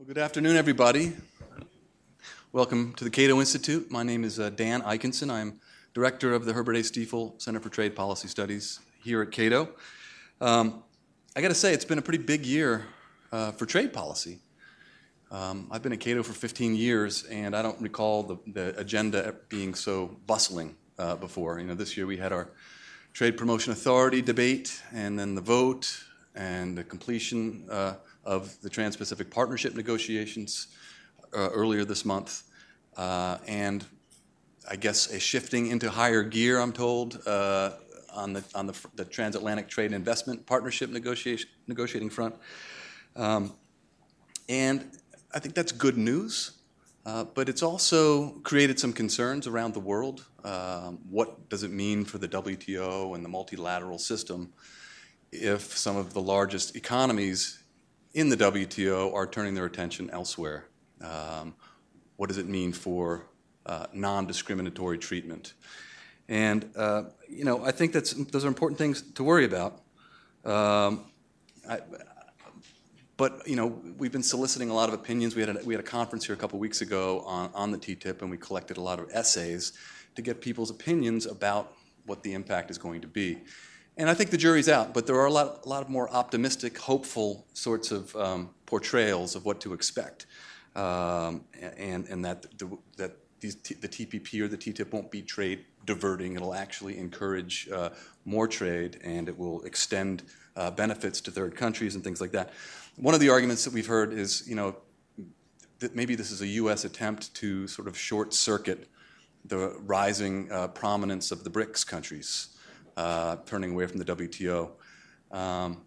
Well, good afternoon, everybody. Welcome to the Cato Institute. My name is uh, Dan Ikenson. I'm director of the Herbert A. Stiefel Center for Trade Policy Studies here at Cato. Um, I got to say, it's been a pretty big year uh, for trade policy. Um, I've been at Cato for 15 years, and I don't recall the, the agenda being so bustling uh, before. You know, this year we had our Trade Promotion Authority debate, and then the vote, and the completion uh, of the Trans Pacific Partnership negotiations uh, earlier this month. Uh, and I guess a shifting into higher gear, I'm told, uh, on, the, on the, the, Transatlantic Trade and Investment Partnership negotiation, negotiating front. Um, and I think that's good news. Uh, but it's also created some concerns around the world. Um, what does it mean for the WTO and the multilateral system if some of the largest economies in the WTO are turning their attention elsewhere. Um, what does it mean for uh, non-discriminatory treatment? And uh, you know, I think that's those are important things to worry about. Um, I, but you know, we've been soliciting a lot of opinions. We had a, we had a conference here a couple weeks ago on, on the TTIP, and we collected a lot of essays to get people's opinions about what the impact is going to be. And I think the jury's out, but there are a lot, a lot of more optimistic, hopeful sorts of um, portrayals of what to expect. Um, and, and that, the, that these the TPP or the TTIP won't be trade diverting. It'll actually encourage uh, more trade and it will extend uh, benefits to third countries and things like that. One of the arguments that we've heard is, you know, that maybe this is a U.S. attempt to sort of short circuit the rising uh, prominence of the BRICS countries uh, turning away from the WTO. Um,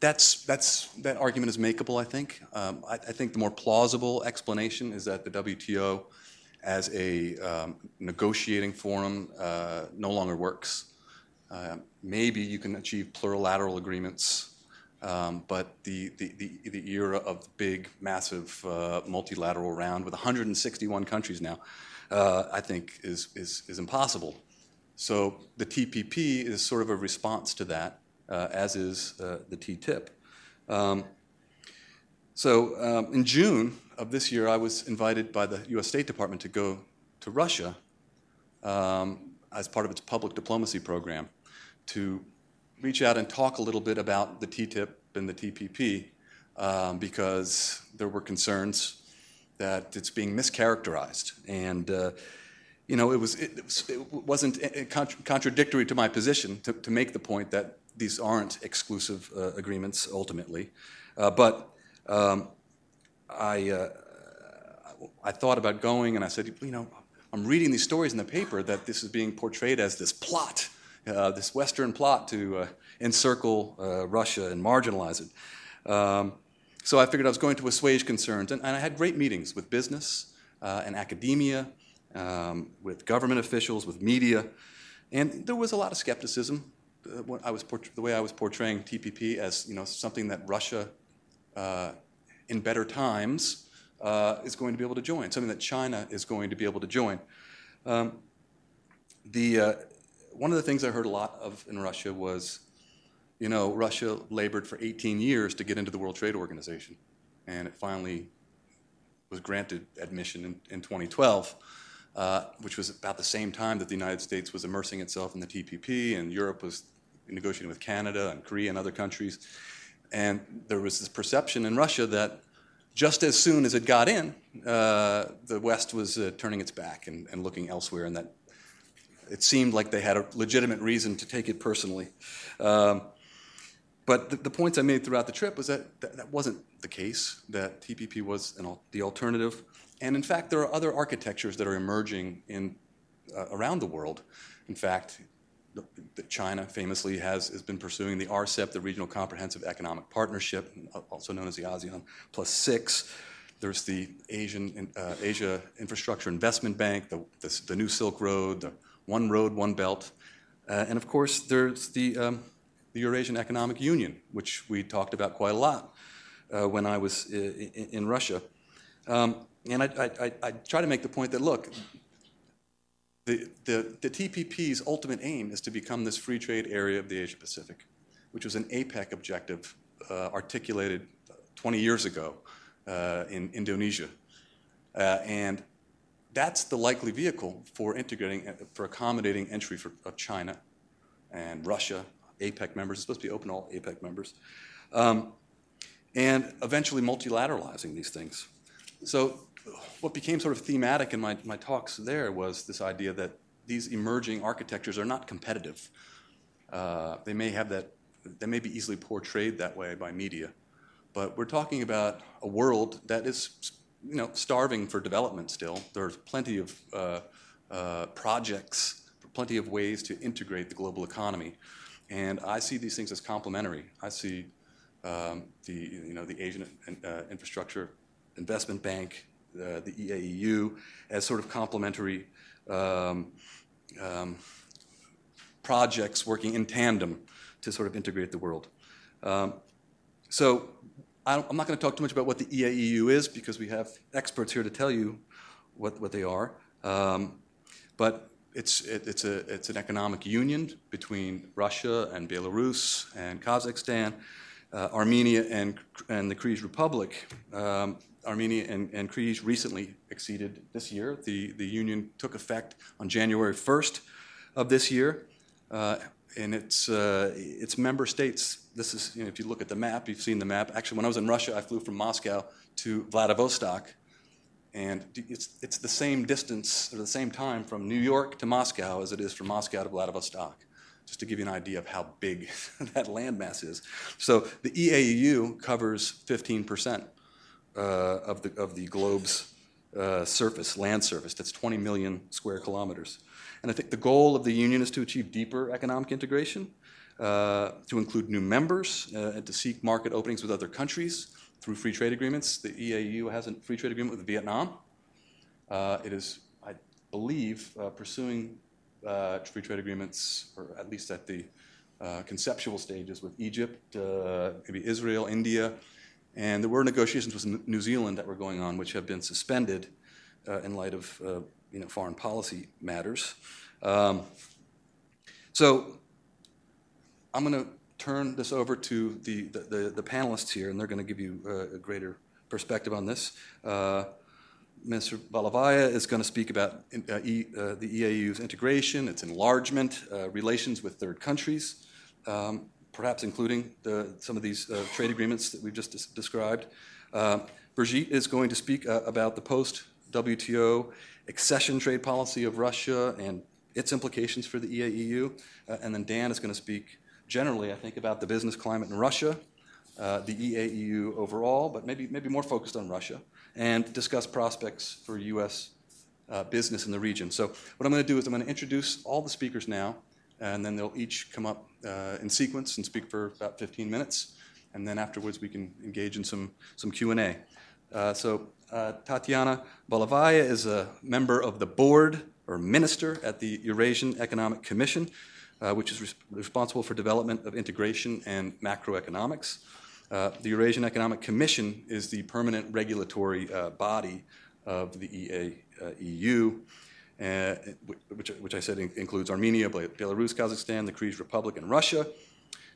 that's, that's, that argument is makeable, I think. Um, I, I, think the more plausible explanation is that the WTO, as a um, negotiating forum, uh, no longer works. Uh, maybe you can achieve plurilateral agreements, um, but the, the, the, the, era of the big, massive uh, multilateral round with 161 countries now, uh, I think, is, is, is impossible. So the TPP is sort of a response to that, uh, as is uh, the TTIP. Um, so um, in June of this year, I was invited by the U.S. State Department to go to Russia um, as part of its public diplomacy program to reach out and talk a little bit about the TTIP and the TPP um, because there were concerns that it's being mischaracterized and uh, you know, it, was, it, it wasn't contradictory to my position to, to, make the point that these aren't exclusive uh, agreements ultimately. Uh, but um, I, uh, I thought about going and I said, you know, I'm reading these stories in the paper that this is being portrayed as this plot, uh, this Western plot to uh, encircle uh, Russia and marginalize it. Um, so I figured I was going to assuage concerns. And, and I had great meetings with business and academia um, with government officials, with media, and there was a lot of skepticism. Uh, was the way I was portraying TPP as you know something that Russia, uh, in better times, uh, is going to be able to join, something that China is going to be able to join. Um, the uh, one of the things I heard a lot of in Russia was, you know, Russia labored for 18 years to get into the World Trade Organization, and it finally was granted admission in, in 2012 uh, which was about the same time that the United States was immersing itself in the TPP and Europe was negotiating with Canada and Korea and other countries. And there was this perception in Russia that just as soon as it got in, uh, the West was uh, turning its back and, and, looking elsewhere, and that it seemed like they had a legitimate reason to take it personally. Um, but the, the, points I made throughout the trip was that that, that wasn't the case, that TPP was an, the alternative. And in fact, there are other architectures that are emerging in, uh, around the world. In fact, China famously has, has been pursuing the RCEP, the Regional Comprehensive Economic Partnership, also known as the ASEAN Plus Six. There's the Asian, uh, Asia Infrastructure Investment Bank, the, the, the, New Silk Road, the One Road, One Belt. Uh, and of course, there's the, um, the Eurasian Economic Union, which we talked about quite a lot uh, when I was uh, in, in Russia. Um, and I, I, I, try to make the point that look, the, the, the TPP's ultimate aim is to become this free trade area of the Asia Pacific, which was an APEC objective uh, articulated 20 years ago uh, in Indonesia. Uh, and that's the likely vehicle for integrating, for accommodating entry for, of China and Russia, APEC members. It's supposed to be open to all APEC members. Um, and eventually multilateralizing these things. So, what became sort of thematic in my, my talks there was this idea that these emerging architectures are not competitive. Uh, they may have that, they may be easily portrayed that way by media, but we're talking about a world that is, you know, starving for development still. There's plenty of uh, uh, projects, plenty of ways to integrate the global economy, and I see these things as complementary. I see um, the, you know, the Asian uh, Infrastructure Investment Bank, uh, the EAEU, as sort of complementary um, um, projects working in tandem to sort of integrate the world. Um, so I am not going to talk too much about what the EAEU is because we have experts here to tell you what, what they are. Um, but it's, it, it's, a, it's an economic union between Russia and Belarus and Kazakhstan, uh, Armenia and, and the Kyrgyz Republic. Um, Armenia and, and Kyrgyz recently exceeded this year. The, the union took effect on January 1st of this year. Uh, and its, uh, its member states, this is, you know, if you look at the map, you've seen the map. Actually, when I was in Russia, I flew from Moscow to Vladivostok. And it's, it's the same distance, or the same time from New York to Moscow as it is from Moscow to Vladivostok just to give you an idea of how big that landmass is. So the EAEU covers 15% uh, of, the, of the globe's uh, surface, land surface. That's 20 million square kilometers. And I think the goal of the union is to achieve deeper economic integration, uh, to include new members, uh, and to seek market openings with other countries through free trade agreements. The EAU has a free trade agreement with Vietnam. Uh, it is, I believe, uh, pursuing free trade agreements, or at least at the conceptual stages, with Egypt, maybe Israel, India, and there were negotiations with New Zealand that were going on, which have been suspended uh, in light of uh, you know, foreign policy matters. Um, so I'm going to turn this over to the, the, the, the, panelists here, and they're going to give you uh, a greater perspective on this. Uh, Mr. Valovaya is going to speak about uh, e, uh, the EAU's integration, its enlargement, relations with third countries. Um, perhaps including the, some of these uh, trade agreements that we've just des- described. Uh, Brigitte is going to speak uh, about the post WTO accession trade policy of Russia and its implications for the EAEU. Uh, and then Dan is going to speak generally, I think, about the business climate in Russia, uh, the EAEU overall, but maybe, maybe more focused on Russia, and discuss prospects for U.S. Uh, business in the region. So, what I'm going to do is I'm going to introduce all the speakers now and then they'll each come up uh, in sequence and speak for about 15 minutes, and then afterwards we can engage in some, some Q&A. Uh, so uh, Tatiana Valovaya is a member of the board or minister at the Eurasian Economic Commission, uh, which is res- responsible for development of integration and macroeconomics. Uh, the Eurasian Economic Commission is the permanent regulatory body of the EAEU. Uh, which, which, I said includes Armenia, Belarus, Kazakhstan, the Kyrgyz Republic, and Russia.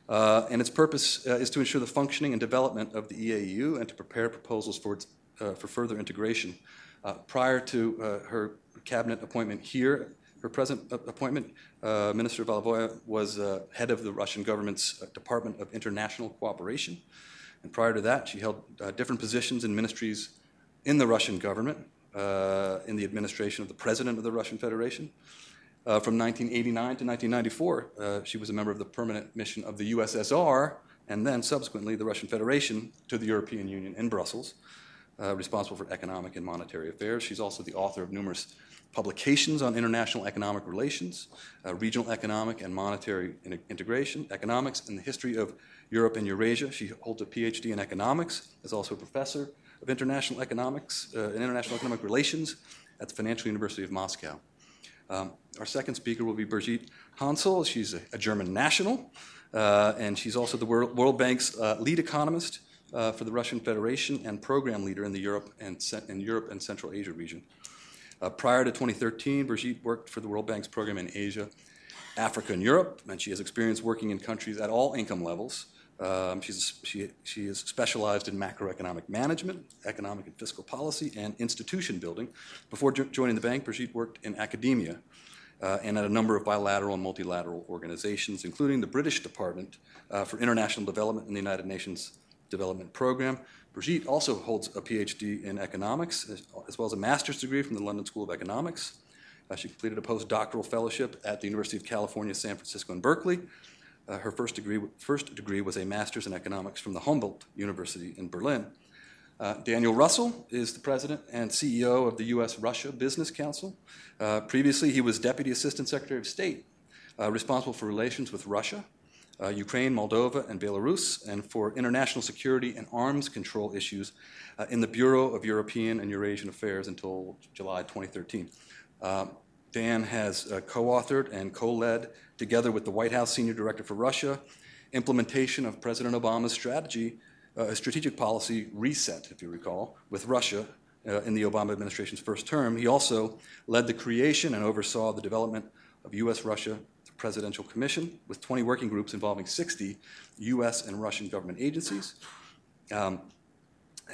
Uh, and its purpose uh, is to ensure the functioning and development of the EAEU and to prepare proposals for, its, uh, for further integration. Uh, prior to uh, her cabinet appointment here, her present appointment, Minister Valovaya was head of the Russian government's Department of International Cooperation. And prior to that, she held different positions in ministries in the Russian government, uh, in the administration of the president of the Russian Federation. Uh, from 1989 to 1994, uh, she was a member of the permanent mission of the USSR and then subsequently the Russian Federation to the European Union in Brussels, uh, responsible for economic and monetary affairs. She's also the author of numerous publications on international economic relations, uh, regional economic and monetary in- integration, economics, and the history of Europe and Eurasia. She holds a PhD in economics, is also a professor of International Economics uh, and International Economic Relations at the Financial University of Moscow. Um, our second speaker will be Brigitte Hansl. She's a, a German national, uh, and she's also the World, World Bank's uh, lead economist uh, for the Russian Federation and program leader in the Europe and, in Europe and Central Asia region. Uh, prior to 2013, Brigitte worked for the World Bank's program in Asia, Africa, and Europe, and she has experience working in countries at all income levels Um, she's, she, she is specialized in macroeconomic management, economic and fiscal policy, and institution building. Before jo- joining the bank, Brigitte worked in academia uh, and at a number of bilateral and multilateral organizations, including the British Department uh, for International Development in the United Nations Development Program. Brigitte also holds a PhD in economics, as, well as a master's degree from the London School of Economics. Uh, she completed a postdoctoral fellowship at the University of California, San Francisco, and Berkeley. Uh, her first degree, first degree was a master's in economics from the Humboldt University in Berlin. Uh, Daniel Russell is the president and CEO of the U.S. Russia Business Council. Uh, previously, he was Deputy Assistant Secretary of State, uh, responsible for relations with Russia, uh, Ukraine, Moldova, and Belarus, and for international security and arms control issues uh, in the Bureau of European and Eurasian Affairs until July 2013. Um, Dan has co authored and co led, together with the White House Senior Director for Russia, implementation of President Obama's strategy uh, a strategic policy reset, if you recall, with Russia uh, in the Obama administration's first term. He also led the creation and oversaw the development of U.S. Russia Presidential Commission with 20 working groups involving 60 U.S. and Russian government agencies. Um,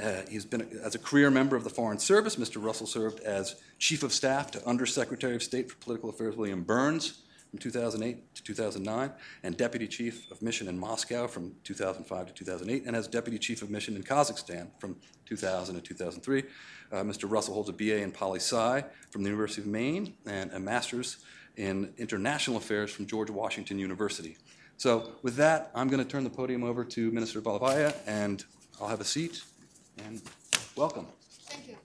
uh, he's been, as a career member of the Foreign Service, Mr. Russell served as Chief of Staff to Undersecretary of State for Political Affairs William Burns from 2008 to 2009, and Deputy Chief of Mission in Moscow from 2005 to 2008, and as Deputy Chief of Mission in Kazakhstan from 2000 to 2003. Uh, Mr. Russell holds a BA in Poli Sci from the University of Maine and a Master's in International Affairs from George Washington University. So, with that, I'm going to turn the podium over to Minister Valovaya, and I'll have a seat. And welcome. Thank you.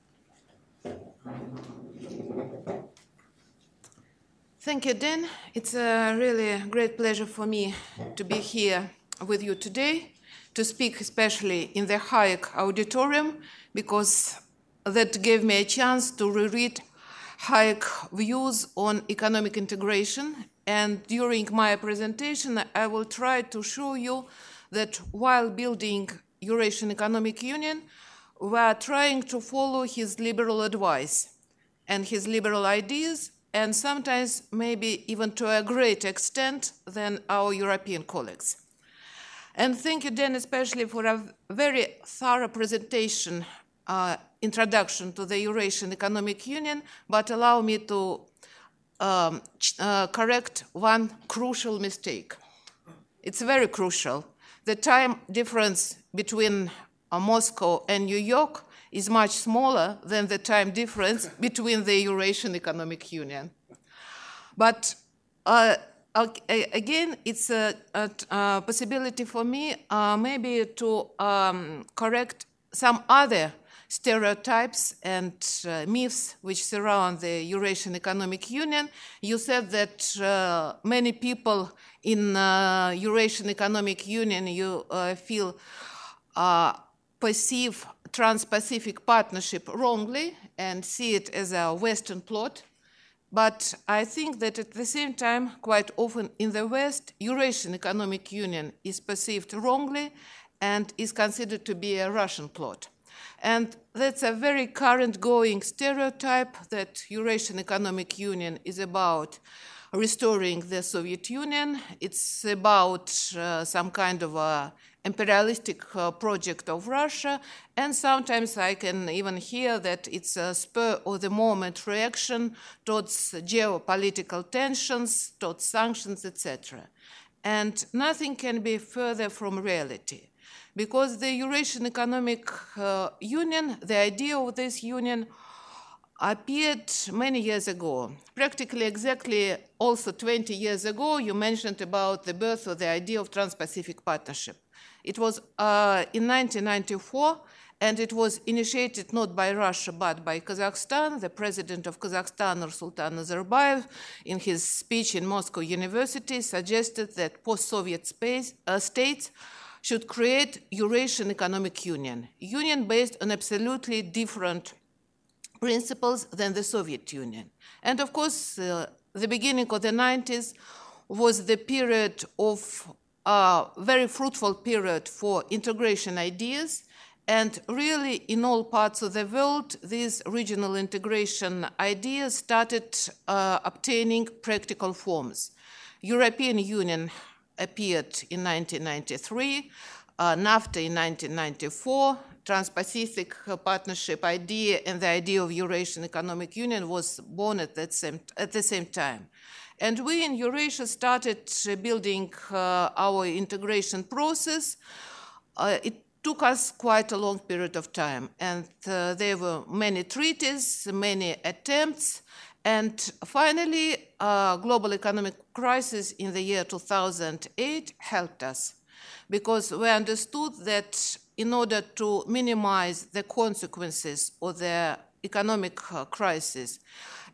Thank you, Dan. It's a really great pleasure for me to be here with you today, to speak especially in the Hayek auditorium, because that gave me a chance to reread Hayek views on economic integration. And during my presentation, I will try to show you that while building Eurasian Economic Union, we are trying to follow his liberal advice and his liberal ideas and sometimes maybe even to a greater extent than our European colleagues. And thank you, Dan, especially for a very thorough presentation, uh, introduction to the Eurasian Economic Union, but allow me to um, uh, correct one crucial mistake. It's very crucial. The time difference between uh, Moscow and New York is much smaller than the time difference between the Eurasian Economic Union. But uh, again, it's a, a, a, possibility for me uh, maybe to um, correct some other stereotypes and uh, myths which surround the Eurasian Economic Union. You said that uh, many people in uh, Eurasian Economic Union you uh, feel perceive Trans-Pacific Partnership wrongly and see it as a Western plot. But I think that at the same time, quite often in the West, Eurasian Economic Union is perceived wrongly and is considered to be a Russian plot. And that's a very current going stereotype that Eurasian Economic Union is about restoring the Soviet Union. It's about uh, some kind of a imperialistic uh, project of Russia, and sometimes I can even hear that it's a spur of the moment reaction towards geopolitical tensions, towards sanctions, etc. And nothing can be further from reality. Because the Eurasian Economic uh, Union, the idea of this union, appeared many years ago. Practically exactly also 20 years ago, you mentioned about the birth of the idea of Trans-Pacific Partnership. It was uh, in 1994, and it was initiated not by Russia but by Kazakhstan. The president of Kazakhstan, Nursultan Nazarbayev, in his speech in Moscow University, suggested that post-Soviet uh, states should create Eurasian Economic Union, union based on absolutely different principles than the Soviet Union. And of course, uh, the beginning of the 90s was the period of a very fruitful period for integration ideas. And really, in all parts of the world, these regional integration ideas started uh, obtaining practical forms. European Union appeared in 1993, uh, NAFTA in 1994, Trans-Pacific Partnership idea and the idea of Eurasian Economic Union was born at, that same, at the same time. And we in Eurasia started building uh, our integration process. Uh, it took us quite a long period of time, and uh, there were many treaties, many attempts, and finally, uh, global economic crisis in the year 2008 helped us because we understood that in order to minimize the consequences of the economic uh, crisis,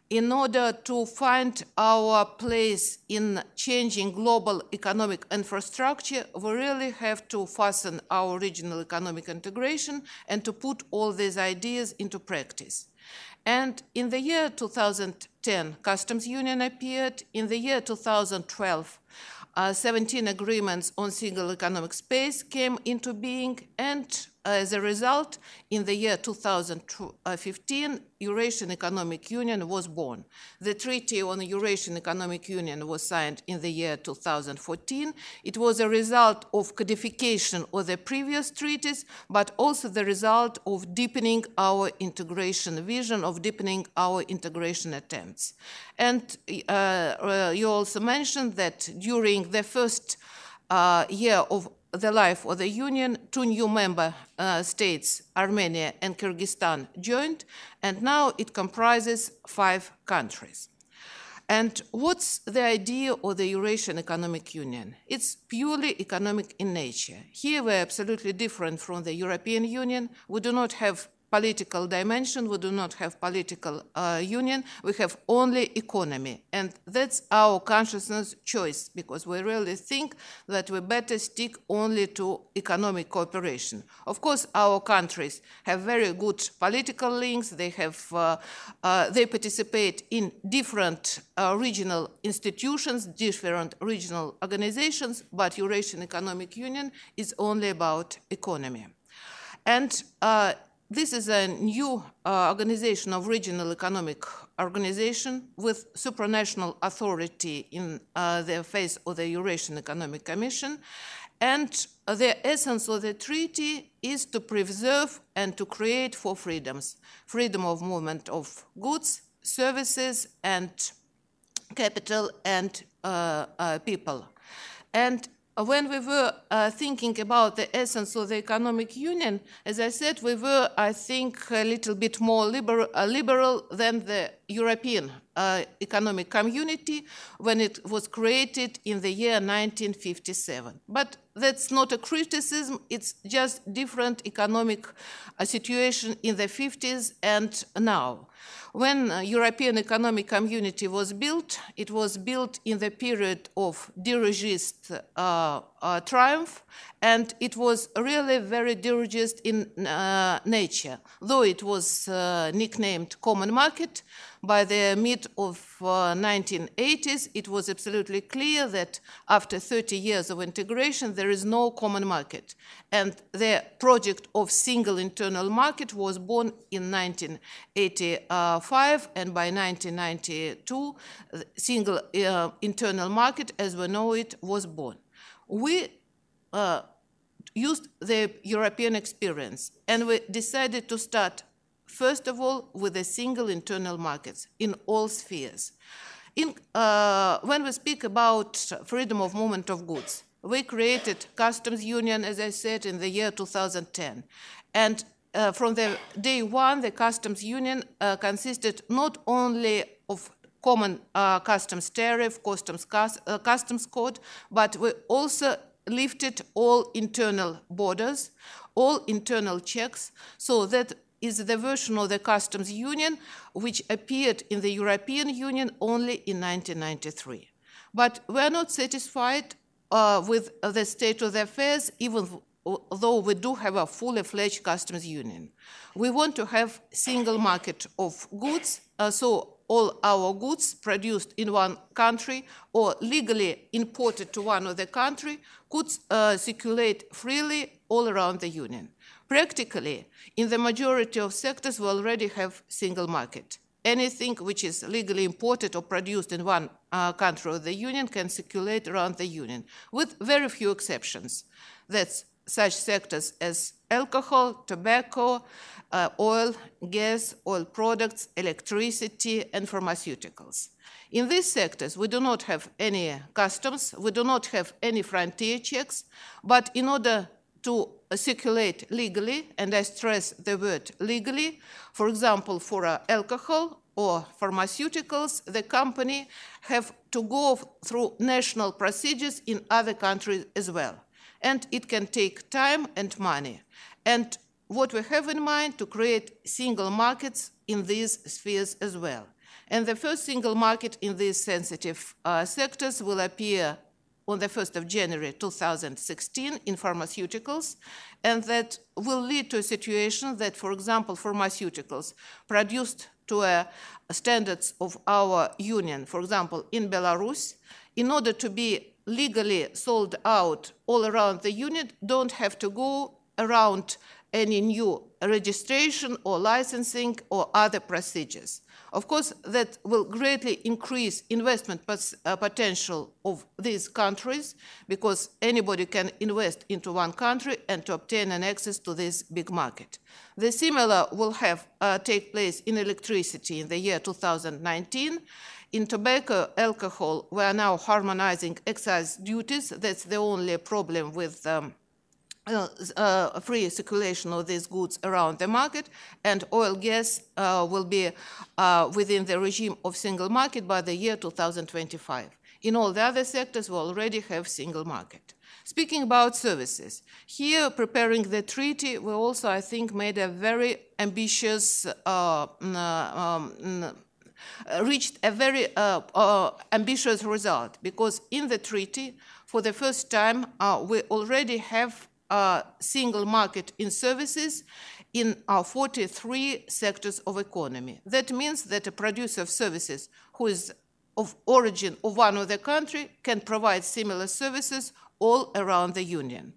in order to find our place in changing global economic infrastructure, we really have to fasten our regional economic integration and to put all these ideas into practice. And in the year 2010, customs union appeared. In the year 2012, uh, 17 agreements on single economic space came into being, and as a result, in the year 2015, Eurasian Economic Union was born. The Treaty on Eurasian Economic Union was signed in the year 2014. It was a result of codification of the previous treaties, but also the result of deepening our integration vision, of deepening our integration attempts. And uh, uh, you also mentioned that during the first uh, year of the life of the Union, two new member uh, states, Armenia and Kyrgyzstan, joined, and now it comprises five countries. And what's the idea of the Eurasian Economic Union? It's purely economic in nature. Here we're absolutely different from the European Union. We do not have political dimension. We do not have political uh, union. We have only economy. And that's our consciousness choice because we really think that we better stick only to economic cooperation. Of course, our countries have very good political links. They, have, uh, uh, they participate in different uh, regional institutions, different regional organizations, but Eurasian Economic Union is only about economy. And uh, this is a new uh, organization of regional economic organization with supranational authority in uh, the face of the Eurasian Economic Commission. And the essence of the treaty is to preserve and to create four freedoms freedom of movement of goods, services, and capital and uh, uh people. And when we were uh, thinking about the essence of the economic union, as I said, we were, I think, a little bit more liberal, uh, liberal than the European uh, economic community when it was created in the year 1957. But that's not a criticism, it's just different economic uh, situation in the 50s and now. When uh, European Economic Community was built, it was built in the period of dirigist uh, uh, triumph, and it was really very dirigist in uh, nature. Though it was uh, nicknamed Common Market, by the mid of 1980s, uh, it was absolutely clear that after 30 years of integration, there is no common market. And the project of single internal market was born in 1985, and by 1992, single uh, internal market, as we know it, was born. We uh, used the European experience, and we decided to start First of all, with a single internal market in all spheres. In, uh, when we speak about freedom of movement of goods, we created customs union, as I said, in the year 2010. And uh, from the day one, the customs union uh, consisted not only of common uh, customs tariff, customs, uh, customs code, but we also lifted all internal borders, all internal checks, so that is the version of the customs union which appeared in the European Union only in 1993. But we are not satisfied uh, with the state of the affairs, even though we do have a fully fledged customs union. We want to have single market of goods, uh, so all our goods produced in one country or legally imported to one other country could uh, circulate freely all around the union. Practically, in the majority of sectors, we already have single market. anything which is legally imported or produced in one uh, country of the Union can circulate around the Union, with very few exceptions. That's such sectors as alcohol, tobacco, uh, oil, gas, oil products, electricity, and pharmaceuticals. In these sectors, we do not have any customs, we do not have any frontier checks, but in order to circulate legally, and I stress the word legally, for example, for uh, alcohol or pharmaceuticals, the company have to go through national procedures in other countries as well. And it can take time and money. And what we have in mind to create single markets in these spheres as well. And the first single market in these sensitive uh, sectors will appear on the 1st of January 2016 in pharmaceuticals, and that will lead to a situation that, for example, pharmaceuticals produced to a standards of our union, for example, in Belarus, in order to be legally sold out all around the union, don't have to go around any new registration or licensing or other procedures. Of course, that will greatly increase investment uh, potential of these countries because anybody can invest into one country and to obtain an access to this big market. The similar will have uh, take place in electricity in the year 2019. In tobacco, alcohol, we are now harmonizing excise duties. That's the only problem with um, uh, uh, free circulation of these goods around the market, and oil gas uh, will be uh, within the regime of single market by the year 2025. In all the other sectors, we already have single market. Speaking about services, here preparing the treaty, we also, I think, made a very ambitious, uh, um, reached a very ambitious result because in the treaty, for the first time, we already have uh, single market in services in our 43 sectors of economy. That means that a producer of services who is of origin of one of the country can provide similar services all around the union.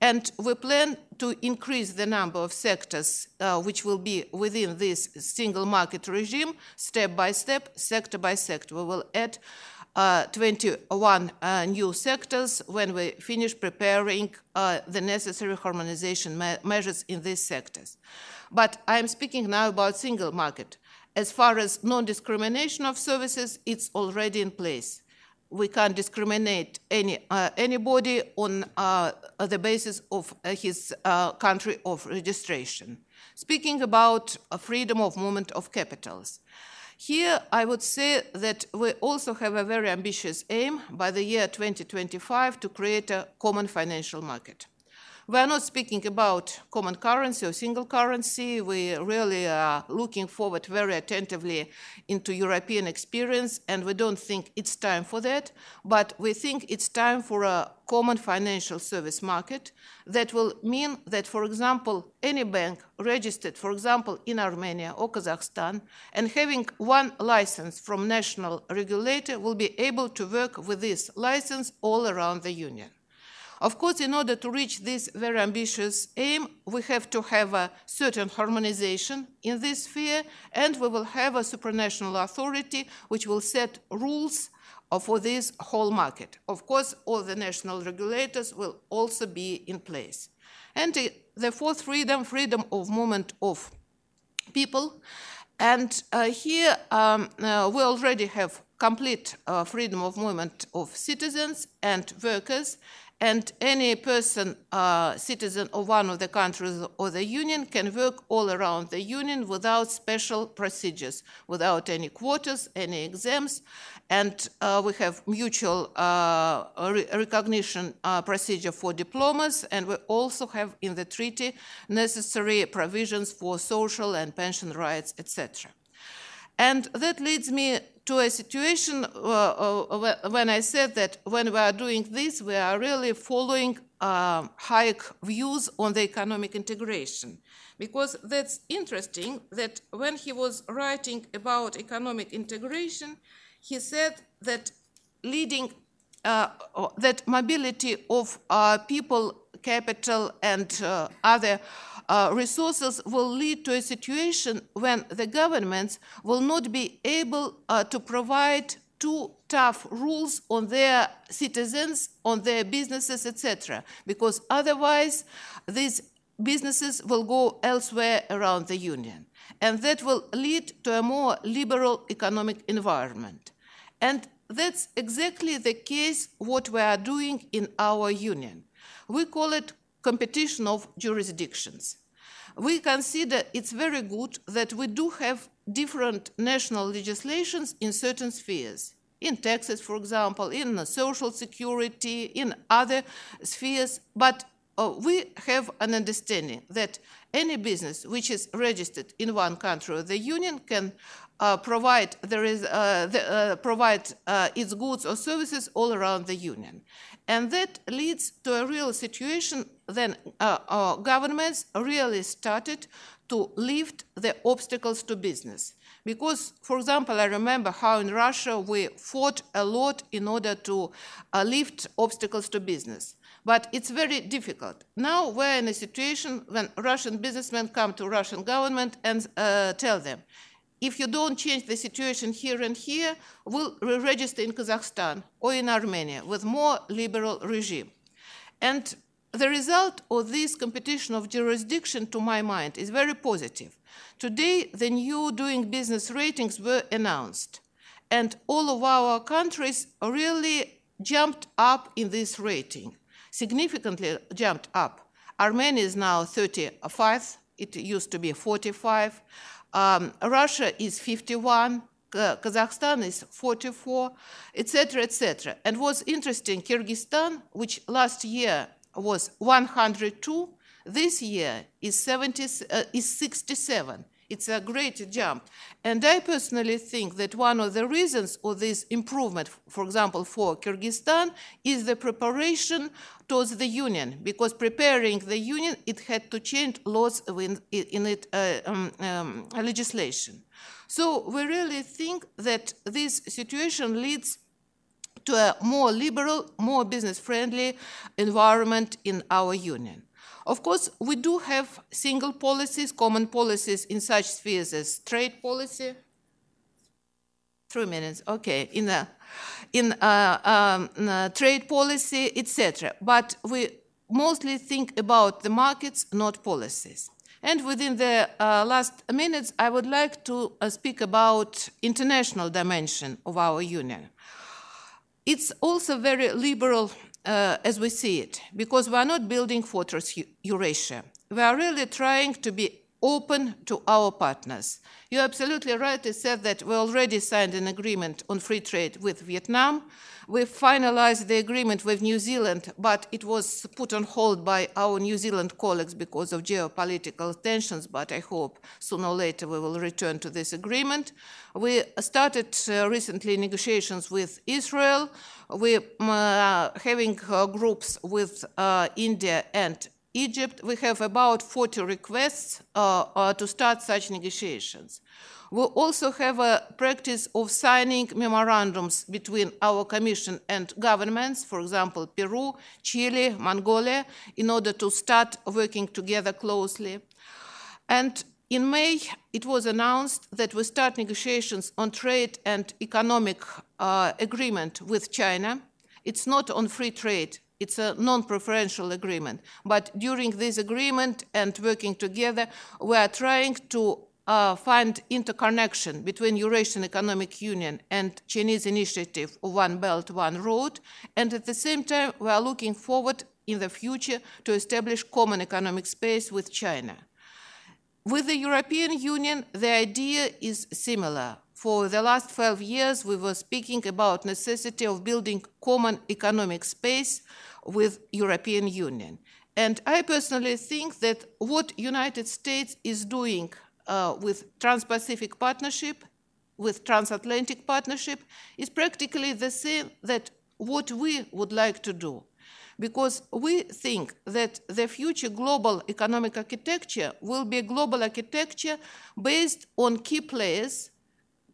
And we plan to increase the number of sectors uh, which will be within this single market regime step by step, sector by sector. We will add uh, 21 uh, new sectors when we finish preparing uh, the necessary harmonization me measures in these sectors. But I'm speaking now about single market. As far as non-discrimination of services, it's already in place. We can't discriminate any, uh, anybody on uh, the basis of uh, his country of registration. Speaking about freedom of movement of capitals, here, I would say that we also have a very ambitious aim by the year 2025 to create a common financial market. We are not speaking about common currency or single currency. We really are looking forward very attentively into European experience, and we don't think it's time for that. But we think it's time for a common financial service market that will mean that, for example, any bank registered, for example, in Armenia or Kazakhstan, and having one license from national regulator will be able to work with this license all around the union. Of course, in order to reach this very ambitious aim, we have to have a certain harmonization in this sphere, and we will have a supranational authority which will set rules for this whole market. Of course, all the national regulators will also be in place. And the fourth freedom, freedom of movement of people. And uh, here um, uh, we already have complete uh, freedom of movement of citizens and workers, and any person, uh, citizen of one of the countries or the union, can work all around the union without special procedures, without any quotas, any exams, and uh, we have mutual uh, re recognition uh, procedure for diplomas, and we also have in the treaty necessary provisions for social and pension rights, etc. And that leads me to a situation uh, uh, when I said that when we are doing this, we are really following uh, Hayek views on the economic integration. Because that's interesting that when he was writing about economic integration, he said that leading uh, that mobility of uh, people capital, and uh, other uh, resources will lead to a situation when the governments will not be able uh, to provide too tough rules on their citizens, on their businesses, etc. Because otherwise, these businesses will go elsewhere around the union. And that will lead to a more liberal economic environment. And that's exactly the case what we are doing in our union. We call it competition of jurisdictions. We consider it's very good that we do have different national legislations in certain spheres. In taxes, for example, in social security, in other spheres, but uh, we have an understanding that any business which is registered in one country of the union can uh, provide, there is, uh, the, uh, provide uh, its goods or services all around the union. And that leads to a real situation then uh, governments really started to lift the obstacles to business. Because, for example, I remember how in Russia we fought a lot in order to lift obstacles to business. But it's very difficult. Now we're in a situation when Russian businessmen come to Russian government and uh, tell them, if you don't change the situation here and here, we'll re-register in Kazakhstan or in Armenia with more liberal regime. And the result of this competition of jurisdiction, to my mind, is very positive. Today, the new doing business ratings were announced, and all of our countries really jumped up in this rating significantly jumped up. Armenia is now 35, it used to be 45. Um, Russia is 51, Kazakhstan is 44, etc., etc. And what's interesting, Kyrgyzstan, which last year was 102, this year is 70, uh, is 67. It's a great jump. And I personally think that one of the reasons of this improvement, for example, for Kyrgyzstan, is the preparation towards the union. Because preparing the union, it had to change laws in, in uh, um, um, legislation. So we really think that this situation leads to a more liberal, more business-friendly environment in our union. Of course, we do have single policies, common policies in such spheres as trade policy. Three minutes, okay. In in a, um, trade policy, etc. But we mostly think about the markets, not policies. And within the uh, last minutes, I would like to uh, speak about international dimension of our union. It's also very liberal uh, as we see it, because we are not building Fortress Eurasia. We are really trying to be open to our partners. You're absolutely right to say that we already signed an agreement on free trade with Vietnam. We finalized the agreement with New Zealand, but it was put on hold by our New Zealand colleagues because of geopolitical tensions, but I hope sooner or later we will return to this agreement. We started uh, recently negotiations with Israel. We're uh, having uh, groups with uh, India and Egypt, we have about 40 requests uh, uh, to start such negotiations. We also have a practice of signing memorandums between our commission and governments, for example, Peru, Chile, Mongolia, in order to start working together closely. And in May, it was announced that we start negotiations on trade and economic uh, agreement with China. It's not on free trade, it's a non-preferential agreement. But during this agreement and working together, we are trying to uh, find interconnection between Eurasian Economic Union and Chinese initiative of One Belt, One Road. And at the same time, we are looking forward in the future to establish common economic space with China. With the European Union, the idea is similar. For the last 12 years, we were speaking about necessity of building common economic space with European Union. And I personally think that what United States is doing uh, with Trans-Pacific Partnership, with Transatlantic Partnership, is practically the same that what we would like to do. Because we think that the future global economic architecture will be a global architecture based on key players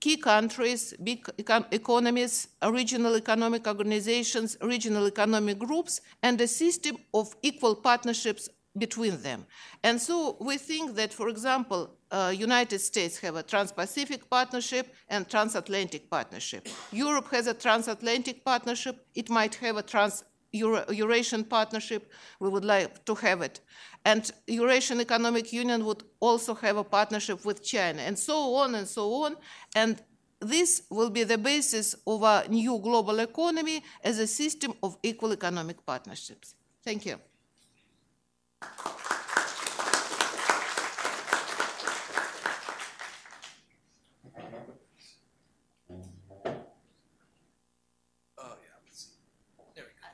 key countries, big econ- economies, regional economic organizations, regional economic groups, and a system of equal partnerships between them. And so we think that, for example, uh, United States have a Trans-Pacific partnership and transatlantic partnership. Europe has a transatlantic partnership. It might have a trans Eurasian partnership. We would like to have it. And Eurasian Economic Union would also have a partnership with China, and so on and so on. And this will be the basis of a new global economy as a system of equal economic partnerships. Thank you. Oh, yeah, let's see. There we go.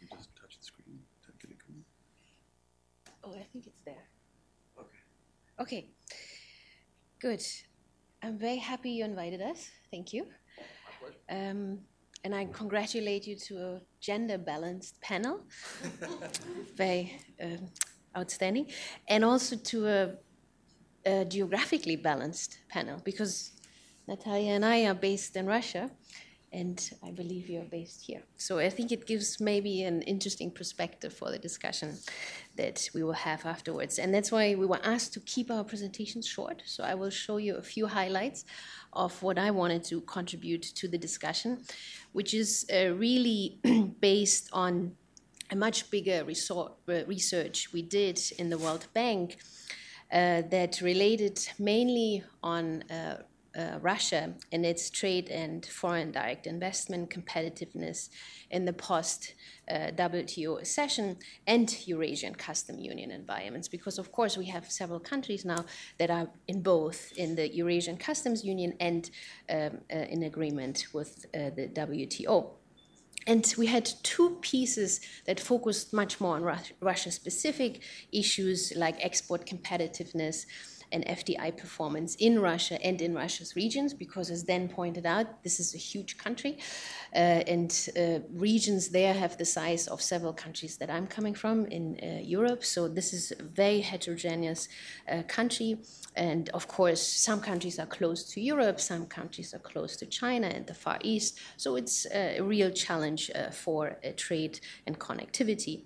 You just touch the screen. Get it going. Oh, I think it's there. Okay. Okay. Good. I'm very happy you invited us. Thank you. Um, and I congratulate you to a gender balanced panel. very um, outstanding. And also to a, a geographically balanced panel because Natalia and I are based in Russia and I believe you're based here. So I think it gives maybe an interesting perspective for the discussion that we will have afterwards. And that's why we were asked to keep our presentations short. So I will show you a few highlights of what I wanted to contribute to the discussion, which is uh, really based on a much bigger resort, uh, research we did in the World Bank uh, that related mainly on uh, uh, Russia in its trade and foreign direct investment competitiveness in the post uh, WTO session and Eurasian custom union environments. Because, of course, we have several countries now that are in both in the Eurasian customs union and um, uh, in agreement with uh, the WTO. And we had two pieces that focused much more on Russia specific issues like export competitiveness and FDI performance in Russia and in Russia's regions, because as Dan pointed out, this is a huge country, uh, and uh, regions there have the size of several countries that I'm coming from in uh, Europe. So this is a very heterogeneous uh, country, and of course, some countries are close to Europe, some countries are close to China and the Far East. So it's a real challenge uh, for uh, trade and connectivity.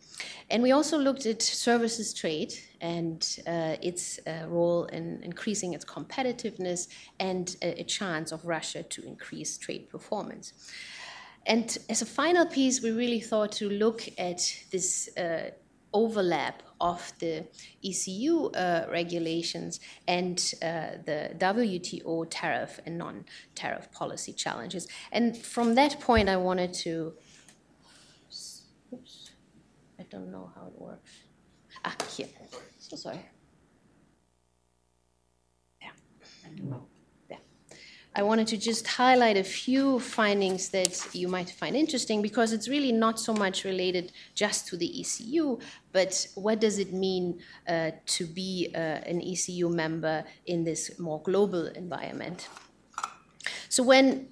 And we also looked at services trade and uh, its uh, role in increasing its competitiveness and a, a, chance of Russia to increase trade performance. And as a final piece, we really thought to look at this uh, overlap of the ECU uh, regulations and uh, the WTO tariff and non tariff policy challenges. And from that point, I wanted to. Oops, I don't know how it works. Ah, here. So sorry. Yeah. Yeah. I wanted to just highlight a few findings that you might find interesting because it's really not so much related just to the ECU, but what does it mean uh, to be uh, an ECU member in this more global environment? So when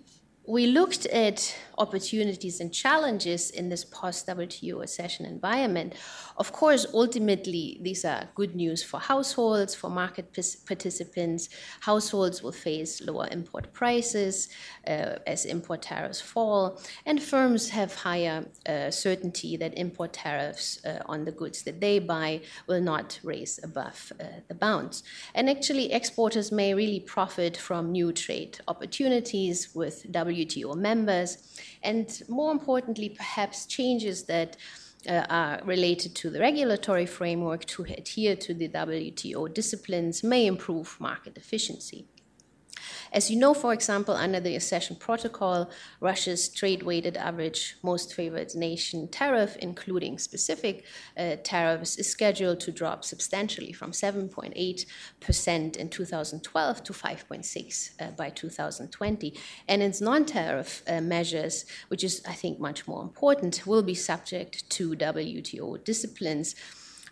we looked at opportunities and challenges in this post WTO accession environment. Of course, ultimately, these are good news for households, for market participants. Households will face lower import prices uh, as import tariffs fall, and firms have higher uh, certainty that import tariffs uh, on the goods that they buy will not raise above uh, the bounds. And actually, exporters may really profit from new trade opportunities with WTO members and more importantly, perhaps changes that uh, are related to the regulatory framework to adhere to the WTO disciplines may improve market efficiency. As you know, for example, under the accession protocol, Russia's trade weighted average most favored nation tariff, including specific uh, tariffs, is scheduled to drop substantially from 7.8% in 2012 to 5.6 uh, by 2020. And its non tariff uh, measures, which is, I think, much more important, will be subject to WTO disciplines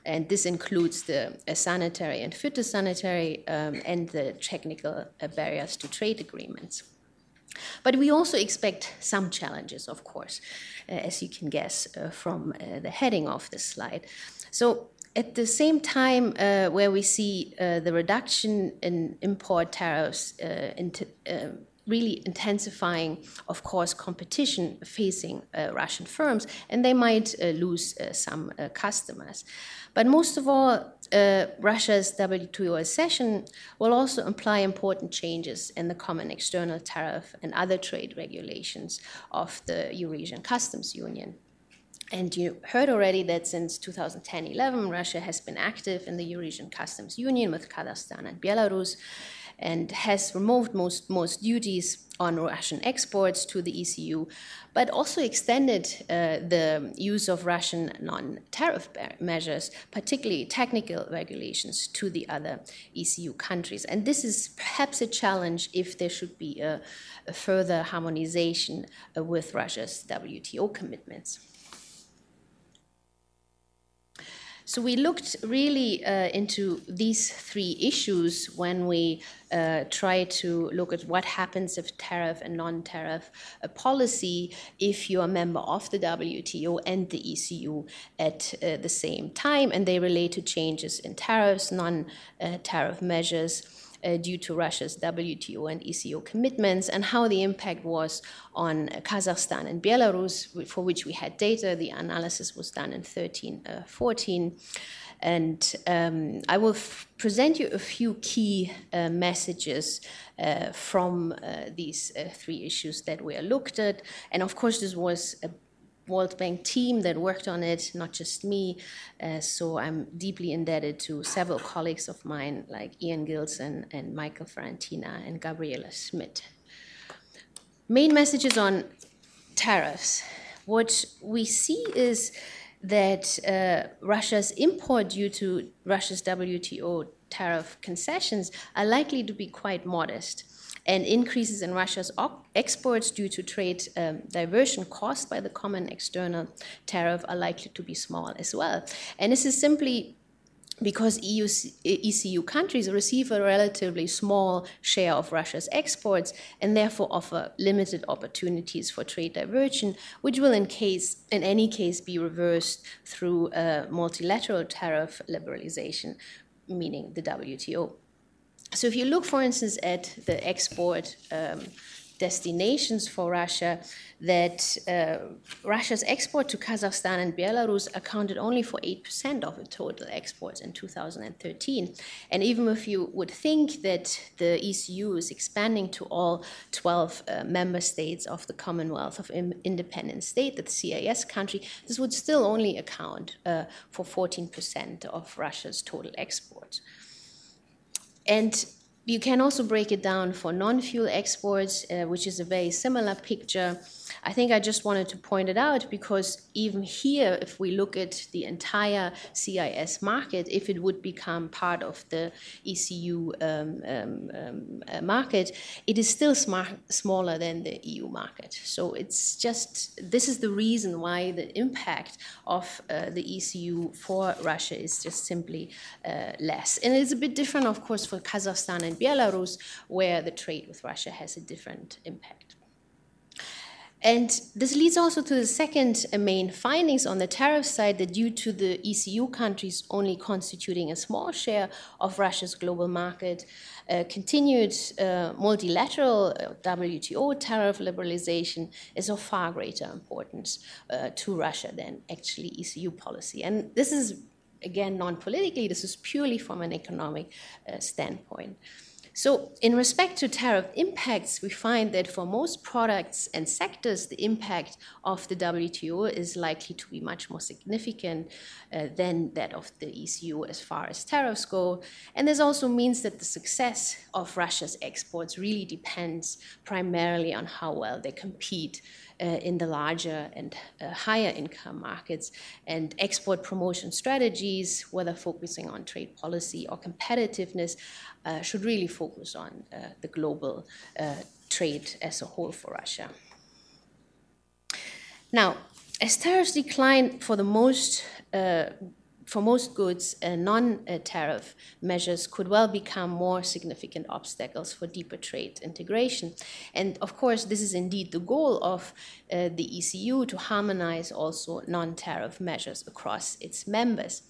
and this includes the uh, sanitary and phytosanitary um, and the technical uh, barriers to trade agreements. But we also expect some challenges, of course, uh, as you can guess uh, from uh, the heading of this slide. So at the same time, uh, where we see the reduction in import tariffs into, uh, really intensifying, of course, competition facing uh, Russian firms, and they might uh, lose some customers. But most of all, Russia's WTO accession will also imply important changes in the common external tariff and other trade regulations of the Eurasian Customs Union. And you heard already that since 2010 11, Russia has been active in the Eurasian Customs Union with Kazakhstan and Belarus and has removed most, most duties on Russian exports to the ECU, but also extended uh, the use of Russian non tariff measures, particularly technical regulations, to the other ECU countries. And this is perhaps a challenge if there should be a, a further harmonization uh, with Russia's WTO commitments. So we looked really uh, into these three issues when we uh, try to look at what happens if tariff and non-tariff uh, policy if you're a member of the WTO and the ECU at uh, the same time, and they relate to changes in tariffs, non-tariff measures uh, due to Russia's WTO and ECO commitments, and how the impact was on Kazakhstan and Belarus, for which we had data. The analysis was done in 13, uh, 14. And um, I will present you a few key uh, messages uh, from uh, these uh, three issues that were looked at. And of course, this was a World Bank team that worked on it, not just me. Uh, so I'm deeply indebted to several colleagues of mine like Ian Gillson and Michael Ferrantino and Gabriela Schmidt. Main messages on tariffs. What we see is that uh, Russia's import due to Russia's WTO tariff concessions are likely to be quite modest and increases in Russia's exports due to trade um, diversion caused by the common external tariff are likely to be small as well. And this is simply because EU, ECU countries receive a relatively small share of Russia's exports and therefore offer limited opportunities for trade diversion, which will in case in any case be reversed through multilateral tariff liberalization, meaning the WTO. So if you look, for instance, at the export um, destinations for Russia, that uh, Russia's export to Kazakhstan and Belarus accounted only for 8% of the total exports in 2013. And even if you would think that the ECU is expanding to all 12 uh, member states of the Commonwealth of Independent State, the CIS country, this would still only account uh, for 14% of Russia's total exports. And you can also break it down for non-fuel exports, uh, which is a very similar picture. I think I just wanted to point it out because even here, if we look at the entire CIS market, if it would become part of the ECU um, um, um, uh, market, it is still smaller than the EU market. So it's just this is the reason why the impact of uh, the ECU for Russia is just simply uh, less. And it's a bit different, of course, for Kazakhstan and Belarus, where the trade with Russia has a different impact. And this leads also to the second main findings on the tariff side that due to the ECU countries only constituting a small share of Russia's global market, uh, continued uh, multilateral uh, WTO tariff liberalization is of far greater importance uh, to Russia than actually ECU policy. And this is, again, non politically, this is purely from an economic uh, standpoint. So, in respect to tariff impacts, we find that for most products and sectors, the impact of the WTO is likely to be much more significant uh, than that of the ECU as far as tariffs go. And this also means that the success of Russia's exports really depends primarily on how well they compete in the larger and uh, higher income markets. And export promotion strategies, whether focusing on trade policy or competitiveness, uh, should really focus on the global trade as a whole for Russia. Now, as tariffs decline for the most uh, for most goods, uh, non tariff measures could well become more significant obstacles for deeper trade integration. And of course, this is indeed the goal of uh, the ECU to harmonize also non tariff measures across its members.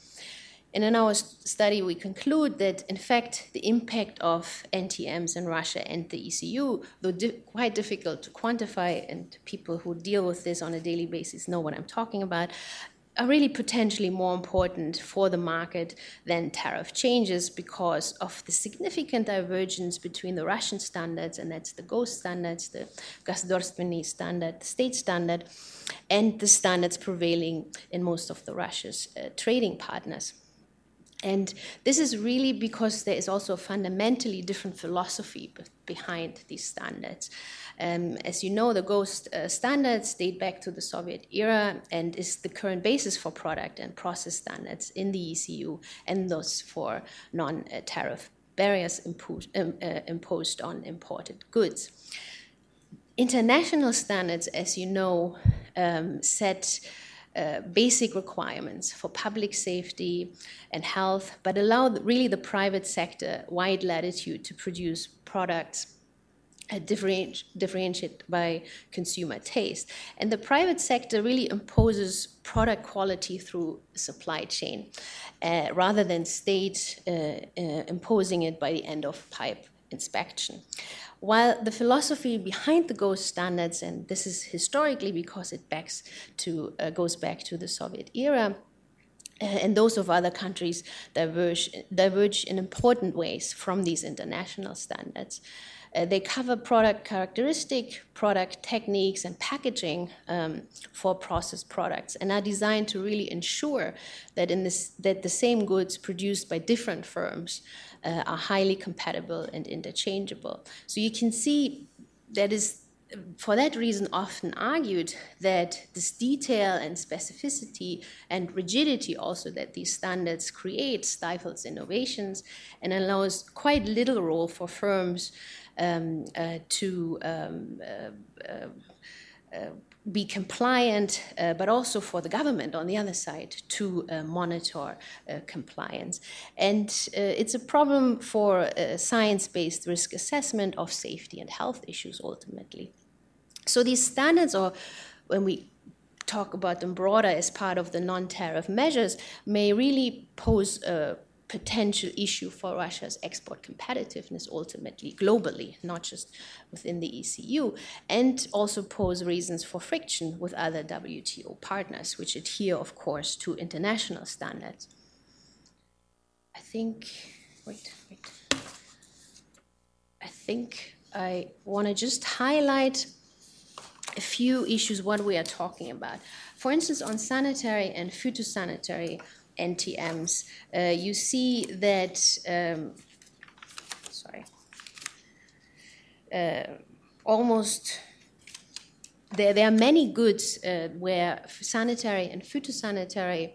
And in our study, we conclude that, in fact, the impact of NTMs in Russia and the ECU, though di quite difficult to quantify, and people who deal with this on a daily basis know what I'm talking about, are really potentially more important for the market than tariff changes because of the significant divergence between the Russian standards, and that's the GOST standards, the Государственный standard, the state standard, and the standards prevailing in most of the Russia's uh, trading partners. And this is really because there is also a fundamentally different philosophy behind these standards. Um, as you know, the GOST uh, standards date back to the Soviet era and is the current basis for product and process standards in the ECU and thus for non tariff barriers imposed, um, uh, imposed on imported goods. International standards, as you know, um, set uh, basic requirements for public safety and health, but allow really the private sector wide latitude to produce products uh, differentiate, differentiate by consumer taste. And the private sector really imposes product quality through supply chain uh, rather than state uh, uh, imposing it by the end of pipe inspection. While the philosophy behind the GOST standards, and this is historically because it backs to, uh, goes back to the Soviet era, uh, and those of other countries diverge, diverge in important ways from these international standards. Uh, they cover product characteristic, product techniques, and packaging um, for processed products, and are designed to really ensure that in this that the same goods produced by different firms uh, are highly compatible and interchangeable. So you can see that is for that reason often argued that this detail and specificity and rigidity also that these standards create stifles innovations and allows quite little role for firms um, uh, to um, uh, uh, be compliant, uh, but also for the government on the other side to uh, monitor uh, compliance. And it's a problem for science based risk assessment of safety and health issues ultimately. So these standards, or when we talk about them broader as part of the non tariff measures, may really pose a potential issue for Russia's export competitiveness ultimately, globally, not just within the ECU, and also pose reasons for friction with other WTO partners, which adhere, of course, to international standards. I think, wait, wait. I think I want to just highlight a few issues what we are talking about. For instance, on sanitary and phytosanitary NTMs, uh, you see that, um, sorry, uh, almost there, there are many goods uh, where sanitary and phytosanitary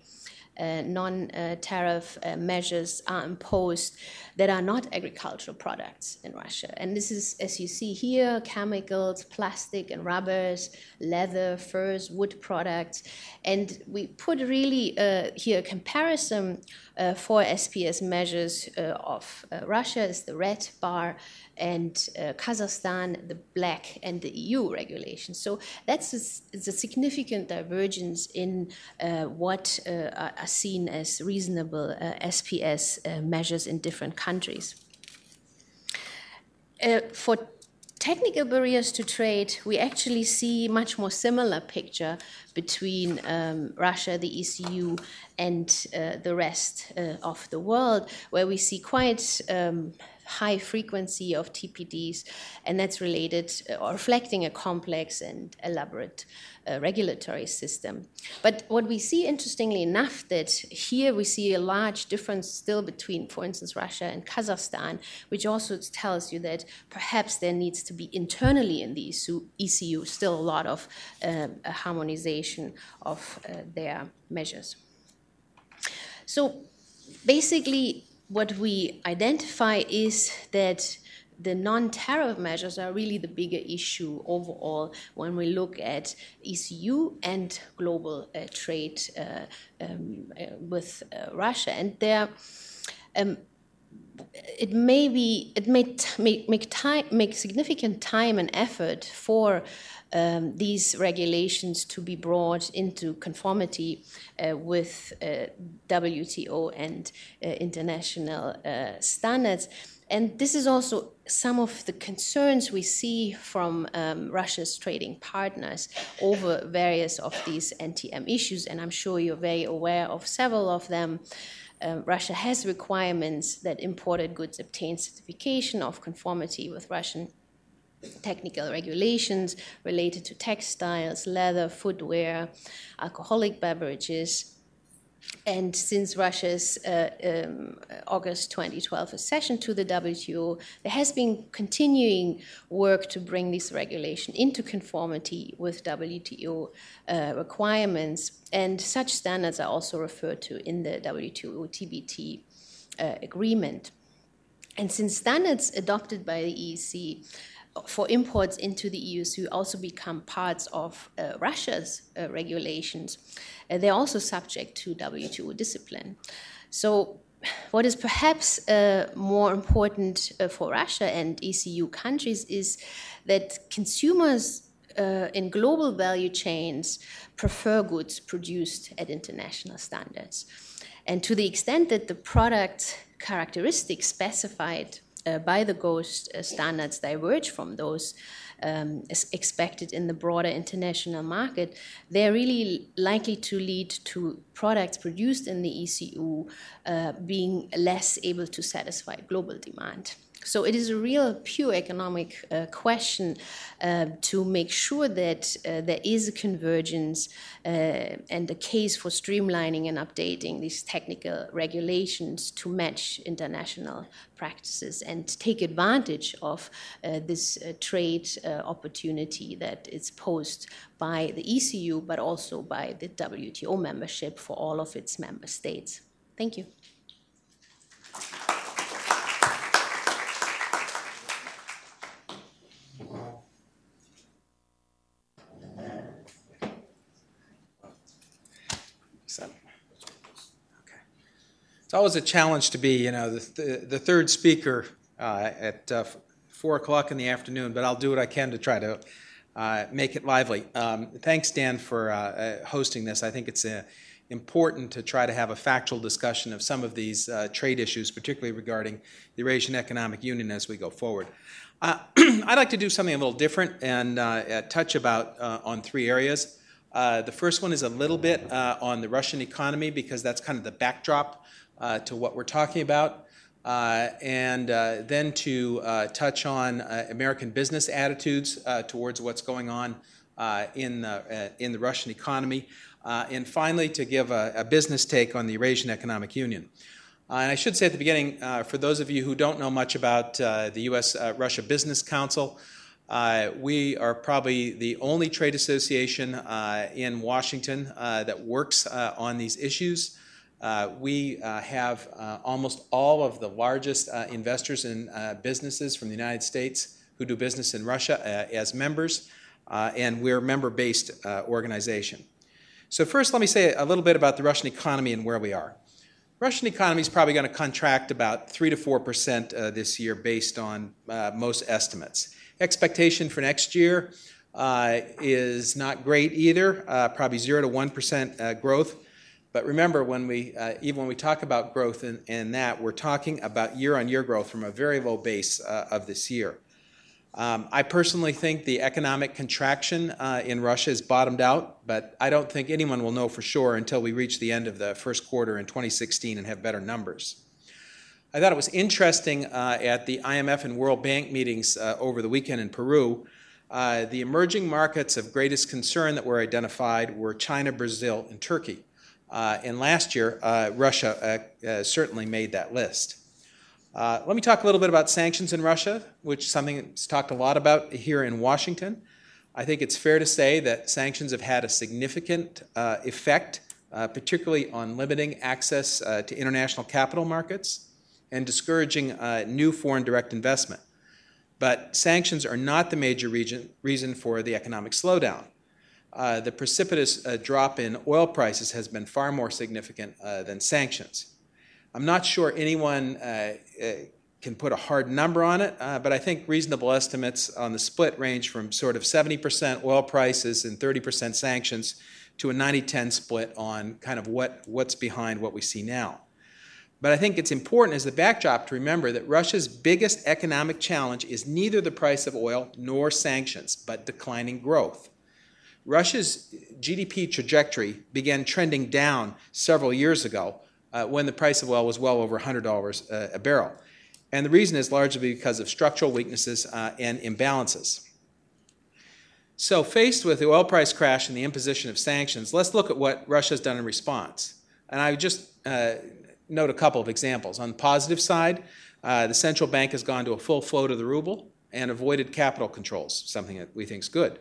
non tariff uh, measures are imposed that are not agricultural products in Russia. And this is, as you see here, chemicals, plastic and rubbers, leather, furs, wood products. And we put really uh, here a comparison uh, for SPS measures uh, of uh, Russia is the red bar and uh, Kazakhstan the black and the EU regulations. So that's a, a significant divergence in uh, what are seen as reasonable SPS measures in different countries. Uh, for technical barriers to trade, we actually see much more similar picture between um, Russia, the ECU, and uh, the rest uh, of the world, where we see quite um, high frequency of TBTs, and that's related uh, or reflecting a complex and elaborate uh, regulatory system. But what we see, interestingly enough, that here we see a large difference still between, for instance, Russia and Kazakhstan, which also tells you that perhaps there needs to be internally in the ECU still a lot of uh, harmonization of uh, their measures. So basically, what we identify is that the non-tariff measures are really the bigger issue overall when we look at ECU and global uh, trade uh, um, uh, with uh, Russia. And there, um, it may be, it may make make time make significant time and effort for um, these regulations to be brought into conformity uh, with uh, WTO and uh, international uh, standards. And this is also some of the concerns we see from um, Russia's trading partners over various of these NTM issues, and I'm sure you're very aware of several of them. Um, Russia has requirements that imported goods obtain certification of conformity with Russian technical regulations related to textiles, leather, footwear, alcoholic beverages, and since Russia's uh, um, August 2012 accession to the WTO, there has been continuing work to bring this regulation into conformity with WTO uh, requirements, and such standards are also referred to in the WTO TBT uh, agreement. And since standards adopted by the EEC for imports into the EU who also become parts of uh, Russia's uh, regulations, uh, they're also subject to WTO discipline. So, what is perhaps uh, more important uh, for Russia and ECU countries is that consumers uh, in global value chains prefer goods produced at international standards. And to the extent that the product characteristics specified by the GOST uh, standards diverge from those um, expected in the broader international market, they're really likely to lead to products produced in the ECU uh, being less able to satisfy global demand. So it is a real pure economic uh, question uh, to make sure that uh, there is a convergence uh, and a case for streamlining and updating these technical regulations to match international practices and take advantage of uh, this uh, trade opportunity that is posed by the ECU, but also by the WTO membership for all of its member states. Thank you. It's always a challenge to be, you know, the, the, the third speaker uh, at uh, four o'clock in the afternoon, but I'll do what I can to try to uh, make it lively. Um, thanks, Dan, for uh, uh, hosting this. I think it's uh, important to try to have a factual discussion of some of these trade issues, particularly regarding the Eurasian Economic Union as we go forward. I'd like to do something a little different and touch about on three areas. the first one is a little bit on the Russian economy because that's kind of the backdrop Uh, to what we're talking about, uh, and uh, then to uh, touch on uh, American business attitudes towards what's going on in, the, in the Russian economy, and finally to give a, a, business take on the Eurasian Economic Union. Uh, and I should say at the beginning, uh, for those of you who don't know much about uh, the U.S. Russia Business Council, we are probably the only trade association in Washington that works on these issues. Uh, we uh, have uh, almost all of the largest uh, investors in uh, businesses from the United States who do business in Russia uh, as members, and we're a member based organization. So, first, let me say a little bit about the Russian economy and where we are. Russian economy is probably going to contract about 3 to 4 percent this year based on most estimates. Expectation for next year is not great either, probably 0 to 1 percent growth. But remember, when we, uh, even when we talk about growth in, that, we're talking about year on year growth from a very low base uh, of this year. Um, I personally think the economic contraction uh, in Russia has bottomed out, but I don't think anyone will know for sure until we reach the end of the first quarter in 2016 and have better numbers. I thought it was interesting uh, at the IMF and World Bank meetings uh, over the weekend in Peru. Uh, the emerging markets of greatest concern that were identified were China, Brazil, and Turkey. Uh, and last year, uh, Russia uh, uh certainly made that list. Uh, let me talk a little bit about sanctions in Russia, which is something that's talked a lot about here in Washington. I think it's fair to say that sanctions have had a significant uh, effect, particularly on limiting access to international capital markets and discouraging new foreign direct investment. But sanctions are not the major region, reason for the economic slowdown uh, the precipitous uh, drop in oil prices has been far more significant uh, than sanctions. I'm not sure anyone uh, uh, can put a hard number on it, but I think reasonable estimates on the split range from sort of 70% oil prices and 30% sanctions to a 90 10 split on kind of what, what's behind what we see now. But I think it's important as the backdrop to remember that Russia's biggest economic challenge is neither the price of oil nor sanctions, but declining growth. Russia's GDP trajectory began trending down several years ago uh, when the price of oil was well over $100 a, a barrel. And the reason is largely because of structural weaknesses uh, and imbalances. So, faced with the oil price crash and the imposition of sanctions, let's look at what Russia has done in response. And I just uh, note a couple of examples. On the positive side, uh, the central bank has gone to a full float of the ruble and avoided capital controls, something that we think is good.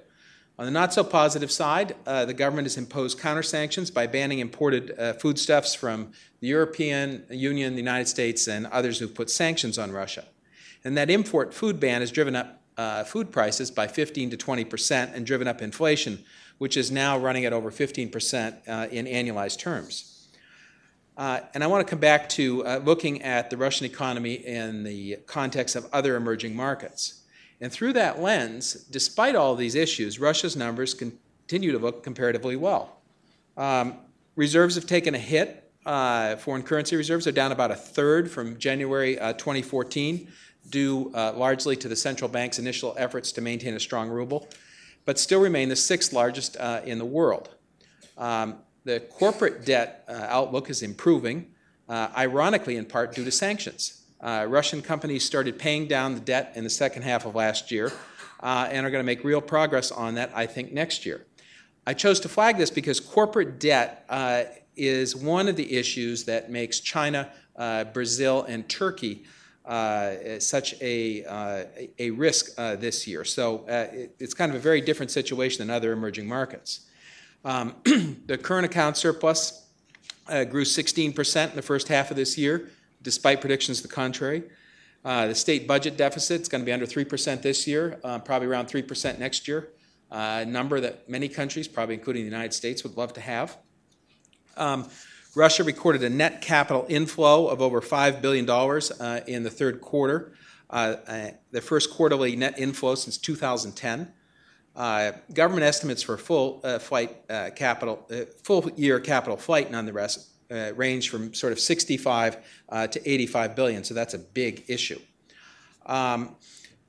On the not so positive side, uh, the government has imposed counter sanctions by banning imported uh, foodstuffs from the European Union, the United States, and others who've put sanctions on Russia. And that import food ban has driven up uh, food prices by 15 to 20 percent and driven up inflation, which is now running at over 15 percent uh, in annualized terms. Uh, and I want to come back to uh, looking at the Russian economy in the context of other emerging markets. And through that lens, despite all these issues, Russia's numbers continue to look comparatively well. Um, reserves have taken a hit. Uh, foreign currency reserves are down about a third from January uh, 2014, due uh, largely to the central bank's initial efforts to maintain a strong ruble, but still remain the sixth largest uh, in the world. Um, the corporate debt uh, outlook is improving, uh, ironically, in part due to sanctions. Uh, Russian companies started paying down the debt in the second half of last year uh, and are going to make real progress on that, I think, next year. I chose to flag this because corporate debt uh, is one of the issues that makes China, uh, Brazil, and Turkey such a, a risk this year. So it, it's kind of a very different situation than other emerging markets. Um, the current account surplus uh, grew 16% in the first half of this year, despite predictions to the contrary. Uh, the state budget deficit is going to be under 3% this year, uh, probably around 3% next year, uh, a number that many countries, probably including the United States, would love to have. Um, Russia recorded a net capital inflow of over $5 billion uh, in the third quarter, uh, the first quarterly net inflow since 2010. Uh, government estimates for full uh, flight uh, capital, full year capital flight, nonetheless, uh, range from sort of 65 uh, to 85 billion. So that's a big issue. Um,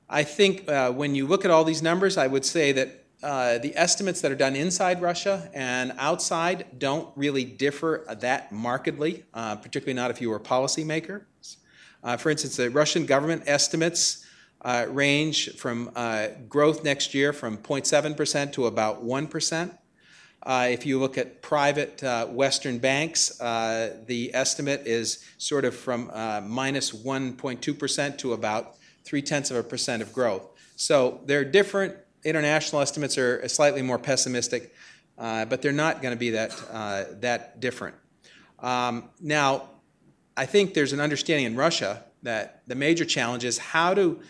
I think when you look at all these numbers, I would say that the estimates that are done inside Russia and outside don't really differ that markedly, particularly not if you were a policymaker. for instance, the Russian government estimates uh, range from uh, growth next year from 0.7% to about 1%. Uh, if you look at private uh, Western banks, uh, the estimate is sort of from uh, minus 1.2% to about three tenths of a percent of growth. So they're different. International estimates are slightly more pessimistic, but they're not going to be that, that different. Um, now, I think there's an understanding in Russia that the major challenge is how to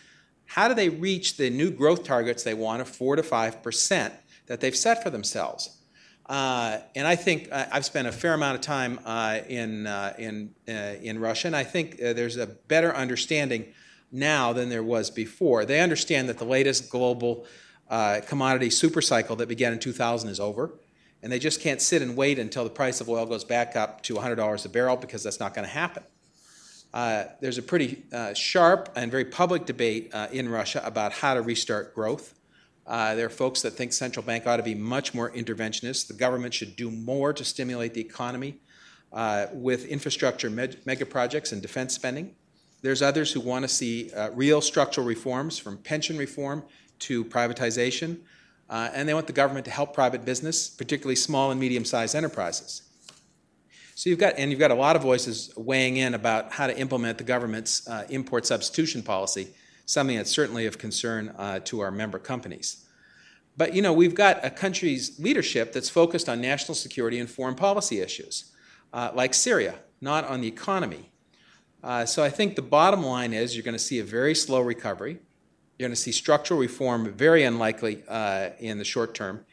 how do they reach the new growth targets they want of 4 to 5% that they've set for themselves? Uh, and I think uh, I've spent a fair amount of time uh, in, uh, in, uh, in Russia, and I think uh, there's a better understanding now than there was before. They understand that the latest global commodity supercycle that began in 2000 is over, and they just can't sit and wait until the price of oil goes back up to $100 a barrel because that's not going to happen. There's a pretty sharp and very public debate in Russia about how to restart growth. Uh, there are folks that think central bank ought to be much more interventionist. The government should do more to stimulate the economy uh, with infrastructure mega projects and defense spending. There's others who want to see real structural reforms from pension reform to privatization. and they want the government to help private business, particularly small and medium sized enterprises. So you've got, and you've got a lot of voices weighing in about how to implement the government's uh, import substitution policy, something that's certainly of concern uh, to our member companies. But you know, we've got a country's leadership that's focused on national security and foreign policy issues, uh, like Syria, not on the economy. Uh, so I think the bottom line is you're going to see a very slow recovery. You're going to see structural reform very unlikely uh, in the short term.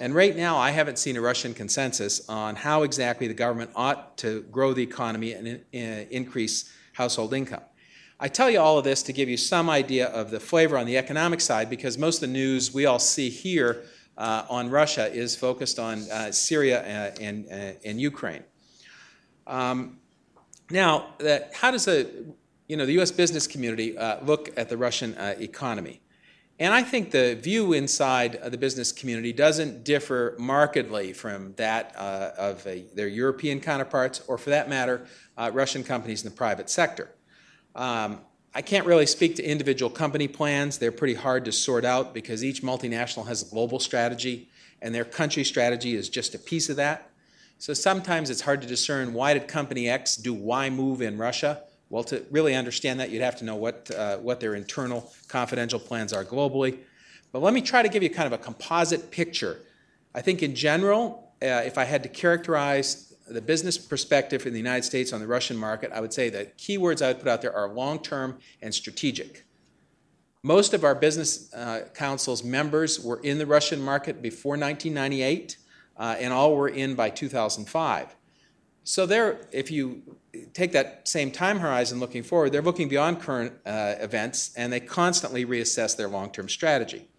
And right now, I haven't seen a Russian consensus on how exactly the government ought to grow the economy and in, increase household income. I tell you all of this to give you some idea of the flavor on the economic side because most of the news we all see here uh, on Russia is focused on uh, Syria uh, and, and, and Ukraine. Um, now, that, how does the, you know, the U.S. business community uh, look at the Russian uh, economy? And I think the view inside the business community doesn't differ markedly from that uh, of a, their European counterparts, or for that matter, uh, Russian companies in the private sector. Um, I can't really speak to individual company plans. They're pretty hard to sort out because each multinational has a global strategy, and their country strategy is just a piece of that. So sometimes it's hard to discern why did company X do Y move in Russia well, to really understand that, you'd have to know what, uh, what their internal confidential plans are globally. But let me try to give you kind of a composite picture. I think in general, uh, if I had to characterize the business perspective in the United States on the Russian market, I would say the keywords I would put out there are long term and strategic. Most of our business uh, council's members were in the Russian market before 1998, uh, and all were in by 2005. So they're, if you take that same time horizon looking forward, they're looking beyond current uh, events and they constantly reassess their long term strategy.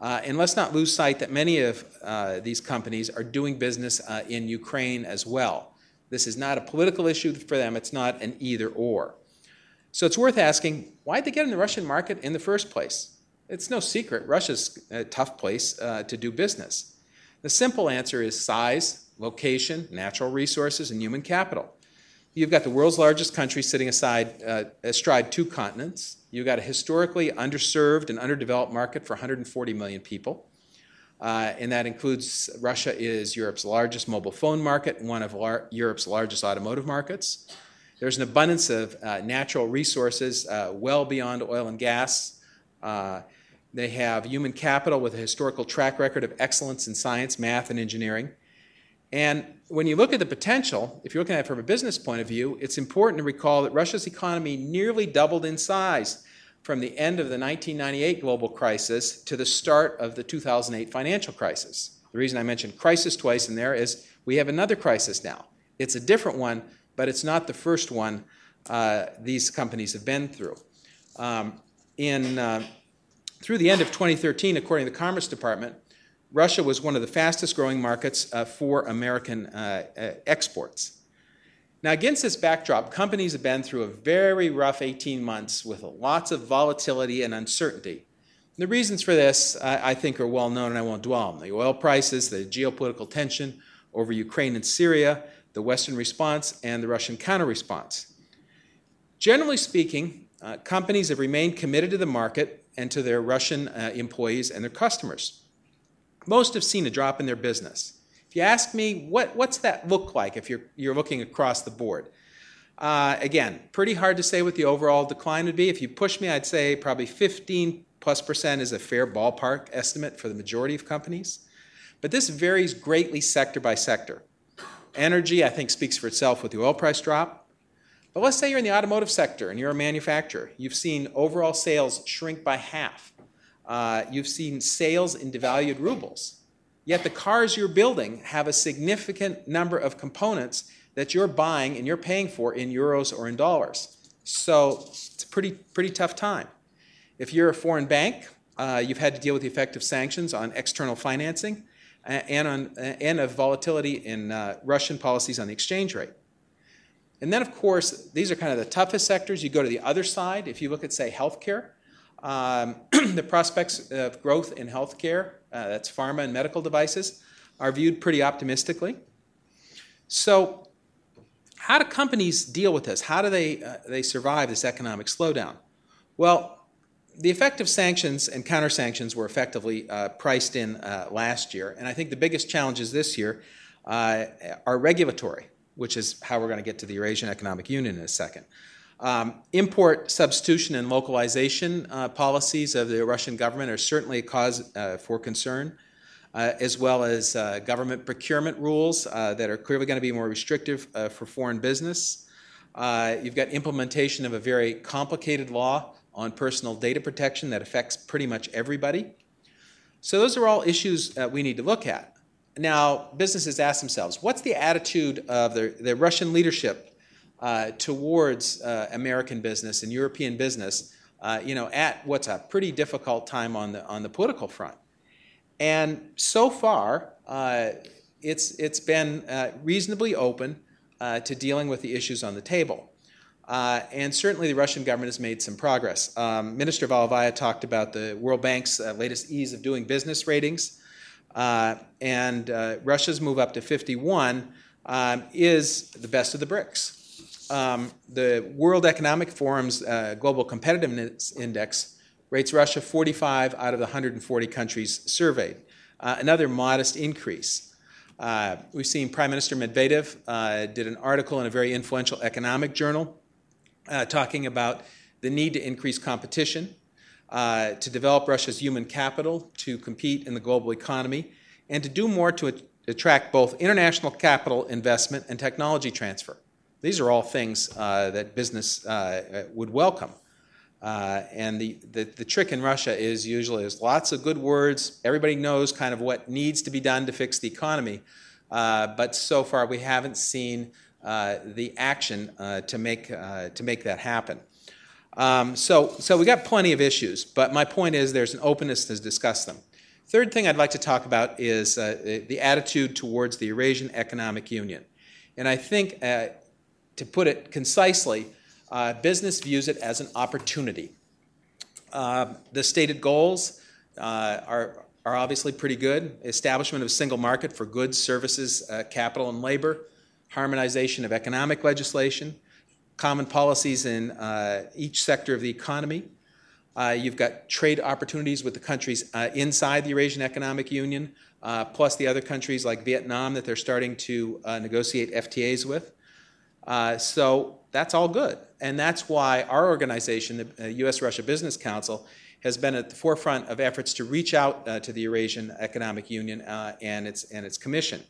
Uh, and let's not lose sight that many of uh, these companies are doing business uh, in Ukraine as well. This is not a political issue for them, it's not an either or. So it's worth asking why did they get in the Russian market in the first place? It's no secret, Russia's a tough place uh, to do business. The simple answer is size, location, natural resources, and human capital. You've got the world's largest country sitting aside, uh, astride two continents. You've got a historically underserved and underdeveloped market for 140 million people. Uh, and that includes Russia is Europe's largest mobile phone market one of lar- Europe's largest automotive markets. There's an abundance of uh, natural resources uh, well beyond oil and gas. Uh, they have human capital with a historical track record of excellence in science, math, and engineering. And when you look at the potential, if you're looking at it from a business point of view, it's important to recall that Russia's economy nearly doubled in size from the end of the 1998 global crisis to the start of the 2008 financial crisis. The reason I mentioned crisis twice in there is we have another crisis now. It's a different one, but it's not the first one uh, these companies have been through. Um, in, uh, through the end of 2013, according to the Commerce Department, Russia was one of the fastest growing markets uh, for American uh, uh, exports. Now, against this backdrop, companies have been through a very rough 18 months with lots of volatility and uncertainty. The reasons for this, I think, are well known, and I won't dwell on them. The oil prices, the geopolitical tension over Ukraine and Syria, the Western response, and the Russian counter response. Generally speaking, uh, companies have remained committed to the market and to their Russian uh, employees and their customers. Most have seen a drop in their business. If you ask me, what, what's that look like if you're, you're looking across the board? Uh, again, pretty hard to say what the overall decline would be. If you push me, I'd say probably 15 plus percent is a fair ballpark estimate for the majority of companies. But this varies greatly sector by sector. Energy, I think, speaks for itself with the oil price drop. But let's say you're in the automotive sector and you're a manufacturer. You've seen overall sales shrink by half uh, you've seen sales in devalued rubles. Yet the cars you're building have a significant number of components that you're buying and you're paying for in euros or in dollars. So it's a pretty, pretty tough time. If you're a foreign bank, uh, you've had to deal with the effect of sanctions on external financing and, on, and of volatility in uh, Russian policies on the exchange rate. And then, of course, these are kind of the toughest sectors. You go to the other side. If you look at, say, healthcare, um, the prospects of growth in healthcare, uh, that's pharma and medical devices, are viewed pretty optimistically. So, how do companies deal with this? How do they, uh, they survive this economic slowdown? Well, the effect of sanctions and counter sanctions were effectively uh, priced in uh, last year, and I think the biggest challenges this year uh, are regulatory, which is how we're going to get to the Eurasian Economic Union in a second. Um, import substitution and localization uh, policies of the Russian government are certainly a cause uh, for concern, uh, as well as uh, government procurement rules uh, that are clearly going to be more restrictive uh, for foreign business. you've got implementation of a very complicated law on personal data protection that affects pretty much everybody. So, those are all issues we need to look at. Now, businesses ask themselves what's the attitude of the, the Russian leadership uh, towards uh, American business and European business, uh, you know, at what's a pretty difficult time on the on the political front. And so far, uh, it's it's been uh, reasonably open to dealing with the issues on the table. And certainly the Russian government has made some progress. Um, Minister Valovaya talked about the World Bank's latest ease of doing business ratings. And Russia's move up to 51 um, is the best of the BRICS um, the World Economic Forum's uh, Global Competitiveness Index rates Russia 45 out of the 140 countries surveyed, uh, another modest increase. Uh, we've seen Prime Minister Medvedev uh, did an article in a very influential economic journal uh, talking about the need to increase competition, uh, to develop Russia's human capital to compete in the global economy, and to do more to attract both international capital investment and technology transfer. These are all things uh, that business uh, would welcome. Uh, and the, the, the, trick in Russia is usually there's lots of good words. Everybody knows kind of what needs to be done to fix the economy. Uh, but so far, we haven't seen uh, the action uh, to, make, to make that happen. Um, so, so we got plenty of issues, but my point is there's an openness to discuss them. Third thing I'd like to talk about is the attitude towards the Eurasian Economic Union. And I think to put it concisely, uh, business views it as an opportunity. Uh, the stated goals uh, are, are obviously pretty good establishment of a single market for goods, services, uh, capital, and labor, harmonization of economic legislation, common policies in uh, each sector of the economy. Uh, you've got trade opportunities with the countries inside the Eurasian Economic Union, plus the other countries like Vietnam that they're starting to negotiate FTAs with. Uh, so that's all good. And that's why our organization, the U.S. Russia Business Council, has been at the forefront of efforts to reach out uh, to the Eurasian Economic Union uh, and, its, and its commission.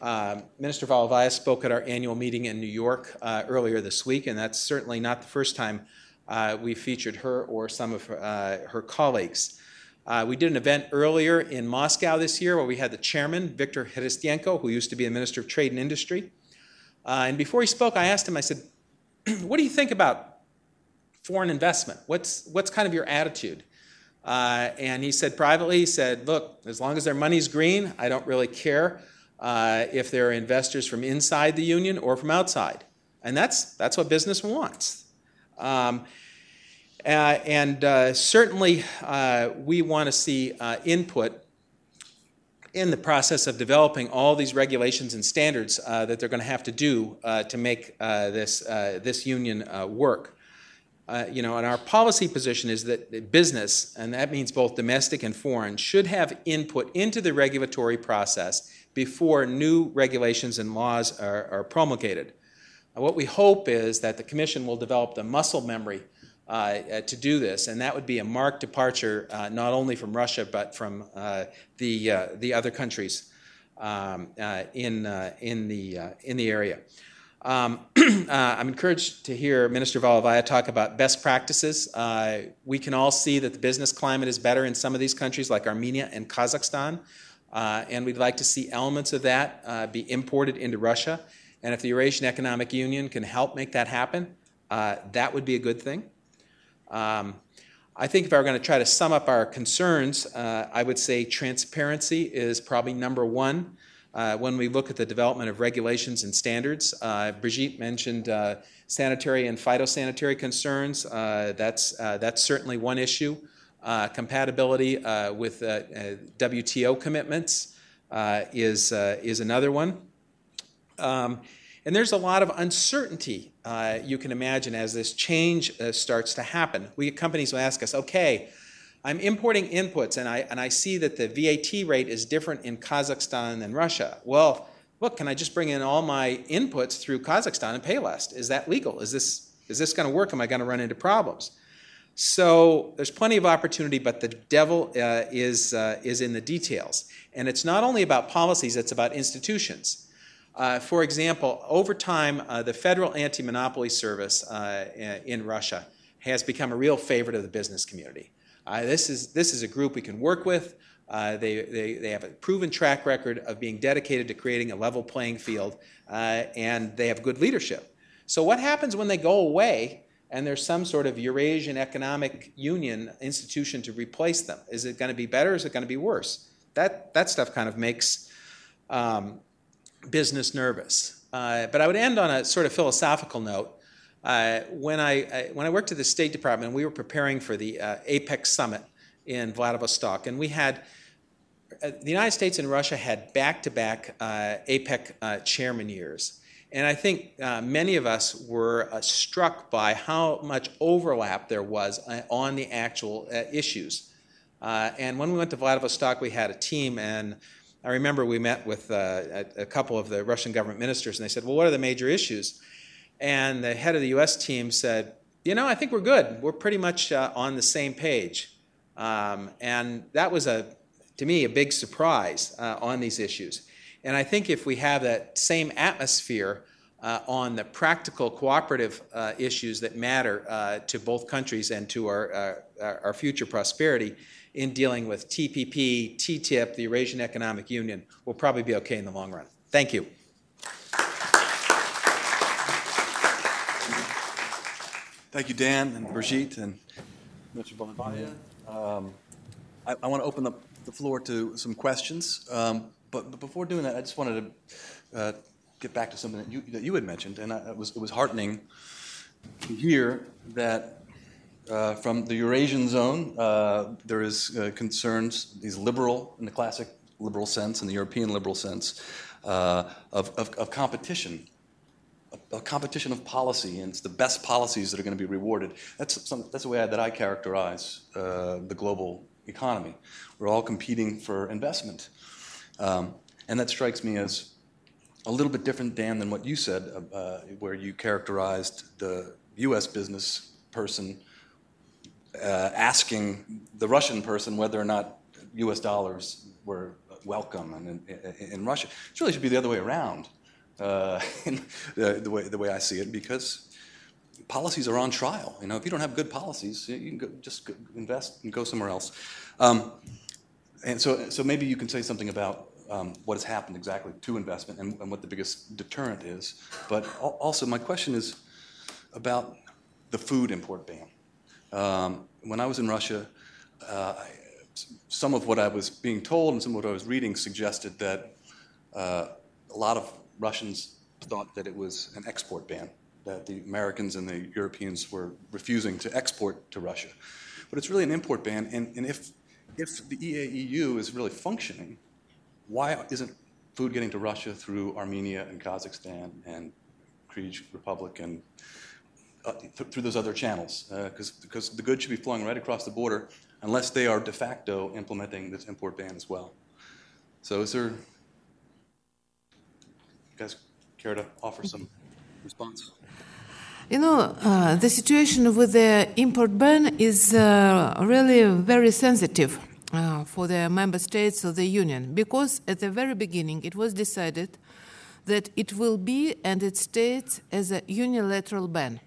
Um, Minister Valovaya spoke at our annual meeting in New York uh, earlier this week, and that's certainly not the first time uh, we featured her or some of her, uh, her colleagues. we did an event earlier in Moscow this year where we had the chairman, Viktor Khristenko, who used to be the Minister of Trade and Industry, uh, and before he spoke, I asked him, I said, What do you think about foreign investment? What's, what's kind of your attitude? Uh, and he said privately, he said, Look, as long as their money's green, I don't really care uh, if they're investors from inside the union or from outside. And that's, that's what business wants. Um, uh, and uh, certainly, uh, we want to see uh, input in the process of developing all these regulations and standards uh, that they're going to have to do uh, to make uh, this, uh, this union uh, work. You know, and our policy position is that business, and that means both domestic and foreign, should have input into the regulatory process before new regulations and laws are, are promulgated. what we hope is that the Commission will develop the muscle memory uh, uh, to do this, and that would be a marked departure uh, not only from Russia but from the the other countries um, in in the in the area. Um, uh, I'm encouraged to hear Minister Valovaya talk about best practices. Uh, we can all see that the business climate is better in some of these countries like Armenia and Kazakhstan, uh, and we'd like to see elements of that be imported into Russia. And if the Eurasian Economic Union can help make that happen, that would be a good thing. Um, I think if I were going to try to sum up our concerns, uh, I would say transparency is probably number one. Uh, when we look at the development of regulations and standards, uh, Brigitte mentioned uh, sanitary and phytosanitary concerns. Uh, that's, uh, that's certainly one issue. compatibility with WTO commitments is, is another one. Um, and there's a lot of uncertainty uh, you can imagine as this change uh, starts to happen. We companies will ask us, okay, I'm importing inputs and I, and I see that the VAT rate is different in Kazakhstan than Russia. Well, look, can I just bring in all my inputs through Kazakhstan and pay less? Is that legal? Is this, is this going to work? Am I going to run into problems? So there's plenty of opportunity, but the devil uh, is, uh, is in the details. And it's not only about policies, it's about institutions. Uh, for example, over time, uh, the Federal Anti Monopoly Service uh, in Russia has become a real favorite of the business community. Uh, this, is, this is a group we can work with. Uh, they, they, they have a proven track record of being dedicated to creating a level playing field, uh, and they have good leadership. So, what happens when they go away and there's some sort of Eurasian Economic Union institution to replace them? Is it going to be better? Is it going to be worse? That, that stuff kind of makes um, business nervous. Uh, but I would end on a sort of philosophical note. Uh, when, I, I, when I worked at the State Department, we were preparing for the uh, APEC summit in Vladivostok, and we had uh, the United States and Russia had back-to-back uh, APEC uh, chairman years. And I think uh, many of us were uh, struck by how much overlap there was uh, on the actual issues. and when we went to Vladivostok, we had a team, and I remember we met with a, a couple of the Russian government ministers, and they said, Well, what are the major issues? And the head of the US team said, You know, I think we're good. We're pretty much on the same page. Um, and that was a to me, a big surprise uh, on these issues. And I think if we have that same atmosphere uh, on the practical cooperative uh, issues that matter uh, to both countries and to our, uh, our future prosperity in dealing with TPP, TTIP, the Eurasian Economic Union, we'll probably be okay in the long run. Thank you. Thank you, Dan and Brigitte and Mr. Bonavia. Um, I, I want to open up the floor to some questions. Um, but, but, before doing that, I just wanted to uh, get back to something that you, that you had mentioned, and I, it, was, it was heartening to hear that uh, from the Eurasian zone, uh, there is uh, concerns, these liberal, in the classic liberal sense, in the European liberal sense, uh, of, of, of, competition, a, a, competition of policy, and it's the best policies that are going to be rewarded. That's, some, that's the way I, that I characterize uh, the global economy. We're all competing for investment. Um, and that strikes me as a little bit different, Dan, than what you said, uh, where you characterized the US business person asking the Russian person whether or not US dollars were welcome in, in, in Russia. It really should be the other way around, uh, the, the, way, the way I see it, because policies are on trial. You know, if you don't have good policies, you can go, just invest and go somewhere else. Um, and so, so maybe you can say something about um, what has happened exactly to investment and, and, what the biggest deterrent is. But also, my question is about the food import ban. Um, when I was in Russia, uh, I, some of what I was being told and some of what I was reading suggested that uh, a lot of Russians thought that it was an export ban that the Americans and the Europeans were refusing to export to Russia. But it's really an import ban, and, and if, if the EAEU is really functioning, why isn't food getting to Russia through Armenia and Kazakhstan and Kyrgyz Republic and uh, th- through those other channels? Because uh, the goods should be flowing right across the border unless they are de facto implementing this import ban as well. So is there, you guys care to offer some response? You know, uh, the situation with the import ban is uh, really very sensitive uh, for the member states of the Union because at the very beginning it was decided that it will be and it states as a unilateral ban.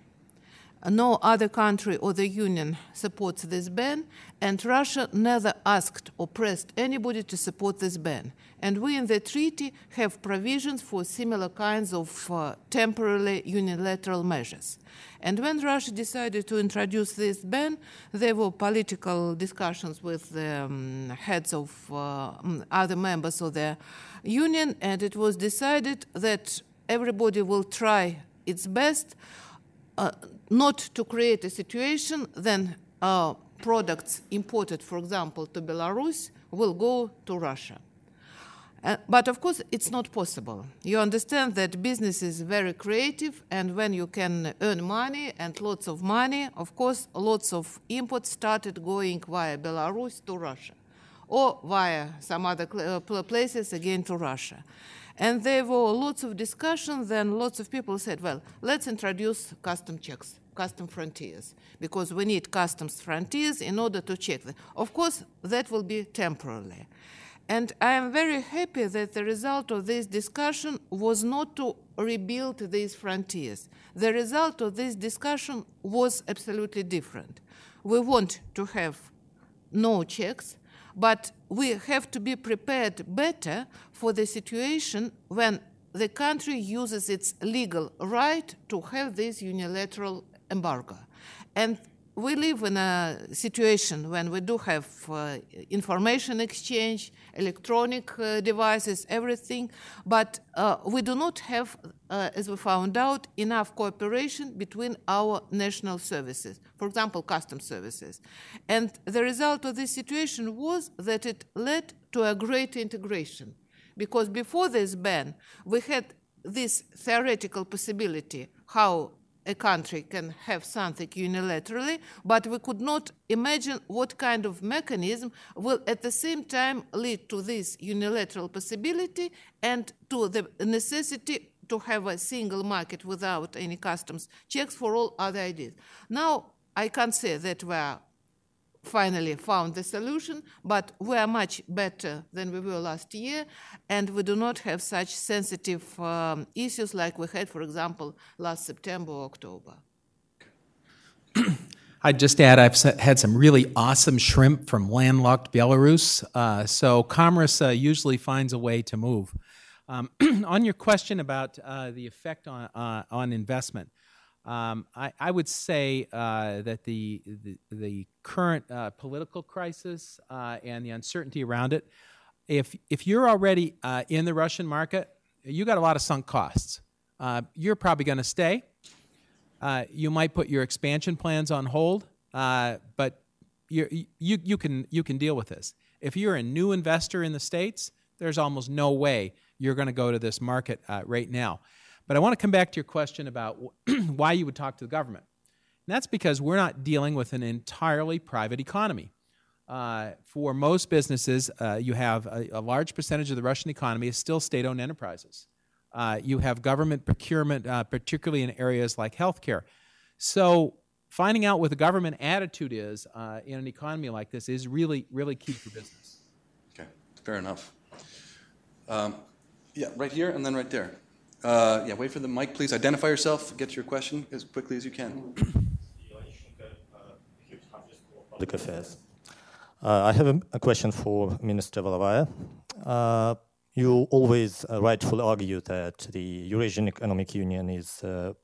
No other country or the Union supports this ban, and Russia neither asked or pressed anybody to support this ban. And we in the treaty have provisions for similar kinds of uh, temporarily unilateral measures. And when Russia decided to introduce this ban, there were political discussions with the um, heads of uh, other members of the union, and it was decided that everybody will try its best uh, not to create a situation then uh, products imported, for example, to Belarus will go to Russia. Uh, but of course, it's not possible. You understand that business is very creative, and when you can earn money and lots of money, of course, lots of imports started going via Belarus to Russia, or via some other uh, places again to Russia. And there were lots of discussions, and lots of people said, well, let's introduce custom checks, custom frontiers, because we need customs frontiers in order to check them. Of course, that will be temporarily. And I am very happy that the result of this discussion was not to rebuild these frontiers. The result of this discussion was absolutely different. We want to have no checks, but we have to be prepared better for the situation when the country uses its legal right to have this unilateral embargo. And we live in a situation when we do have uh, information exchange, electronic uh, devices, everything, but uh, we do not have, uh, as we found out, enough cooperation between our national services, for example, customs services. And the result of this situation was that it led to a great integration. Because before this ban, we had this theoretical possibility how a country can have something unilaterally, but we could not imagine what kind of mechanism will at the same time lead to this unilateral possibility and to the necessity to have a single market without any customs checks for all other ideas. Now, I can't say that we are finally found the solution, but we are much better than we were last year, and we do not have such sensitive um, issues like we had, for example, last September or October. I'd just add I've had some really awesome shrimp from landlocked Belarus, uh, so commerce uh, usually finds a way to move. Um, on your question about uh, the effect on, uh, on investment, um, I, I, would say uh, that the, the, the current uh, political crisis uh, and the uncertainty around it, if, if you're already uh, in the Russian market, you got a lot of sunk costs. Uh, you're probably going to stay. Uh, you might put your expansion plans on hold, but you you, you, can, you can deal with this. If you're a new investor in the States, there's almost no way you're going to go to this market right now. But I want to come back to your question about why you would talk to the government. And that's because we're not dealing with an entirely private economy. Uh, for most businesses, uh, you have a, a, large percentage of the Russian economy is still state owned enterprises. Uh, you have government procurement, uh, particularly in areas like healthcare. So, finding out what the government attitude is uh, in an economy like this is really, really key for business. Okay, fair enough. Um, yeah, right here and then right there. Uh, yeah, wait for the mic, please. Identify yourself. Get your question as quickly as you can. Public affairs. Uh, I have a, a, question for Minister Valovaya. Uh, you always uh, rightfully argue that the Eurasian Economic Union is a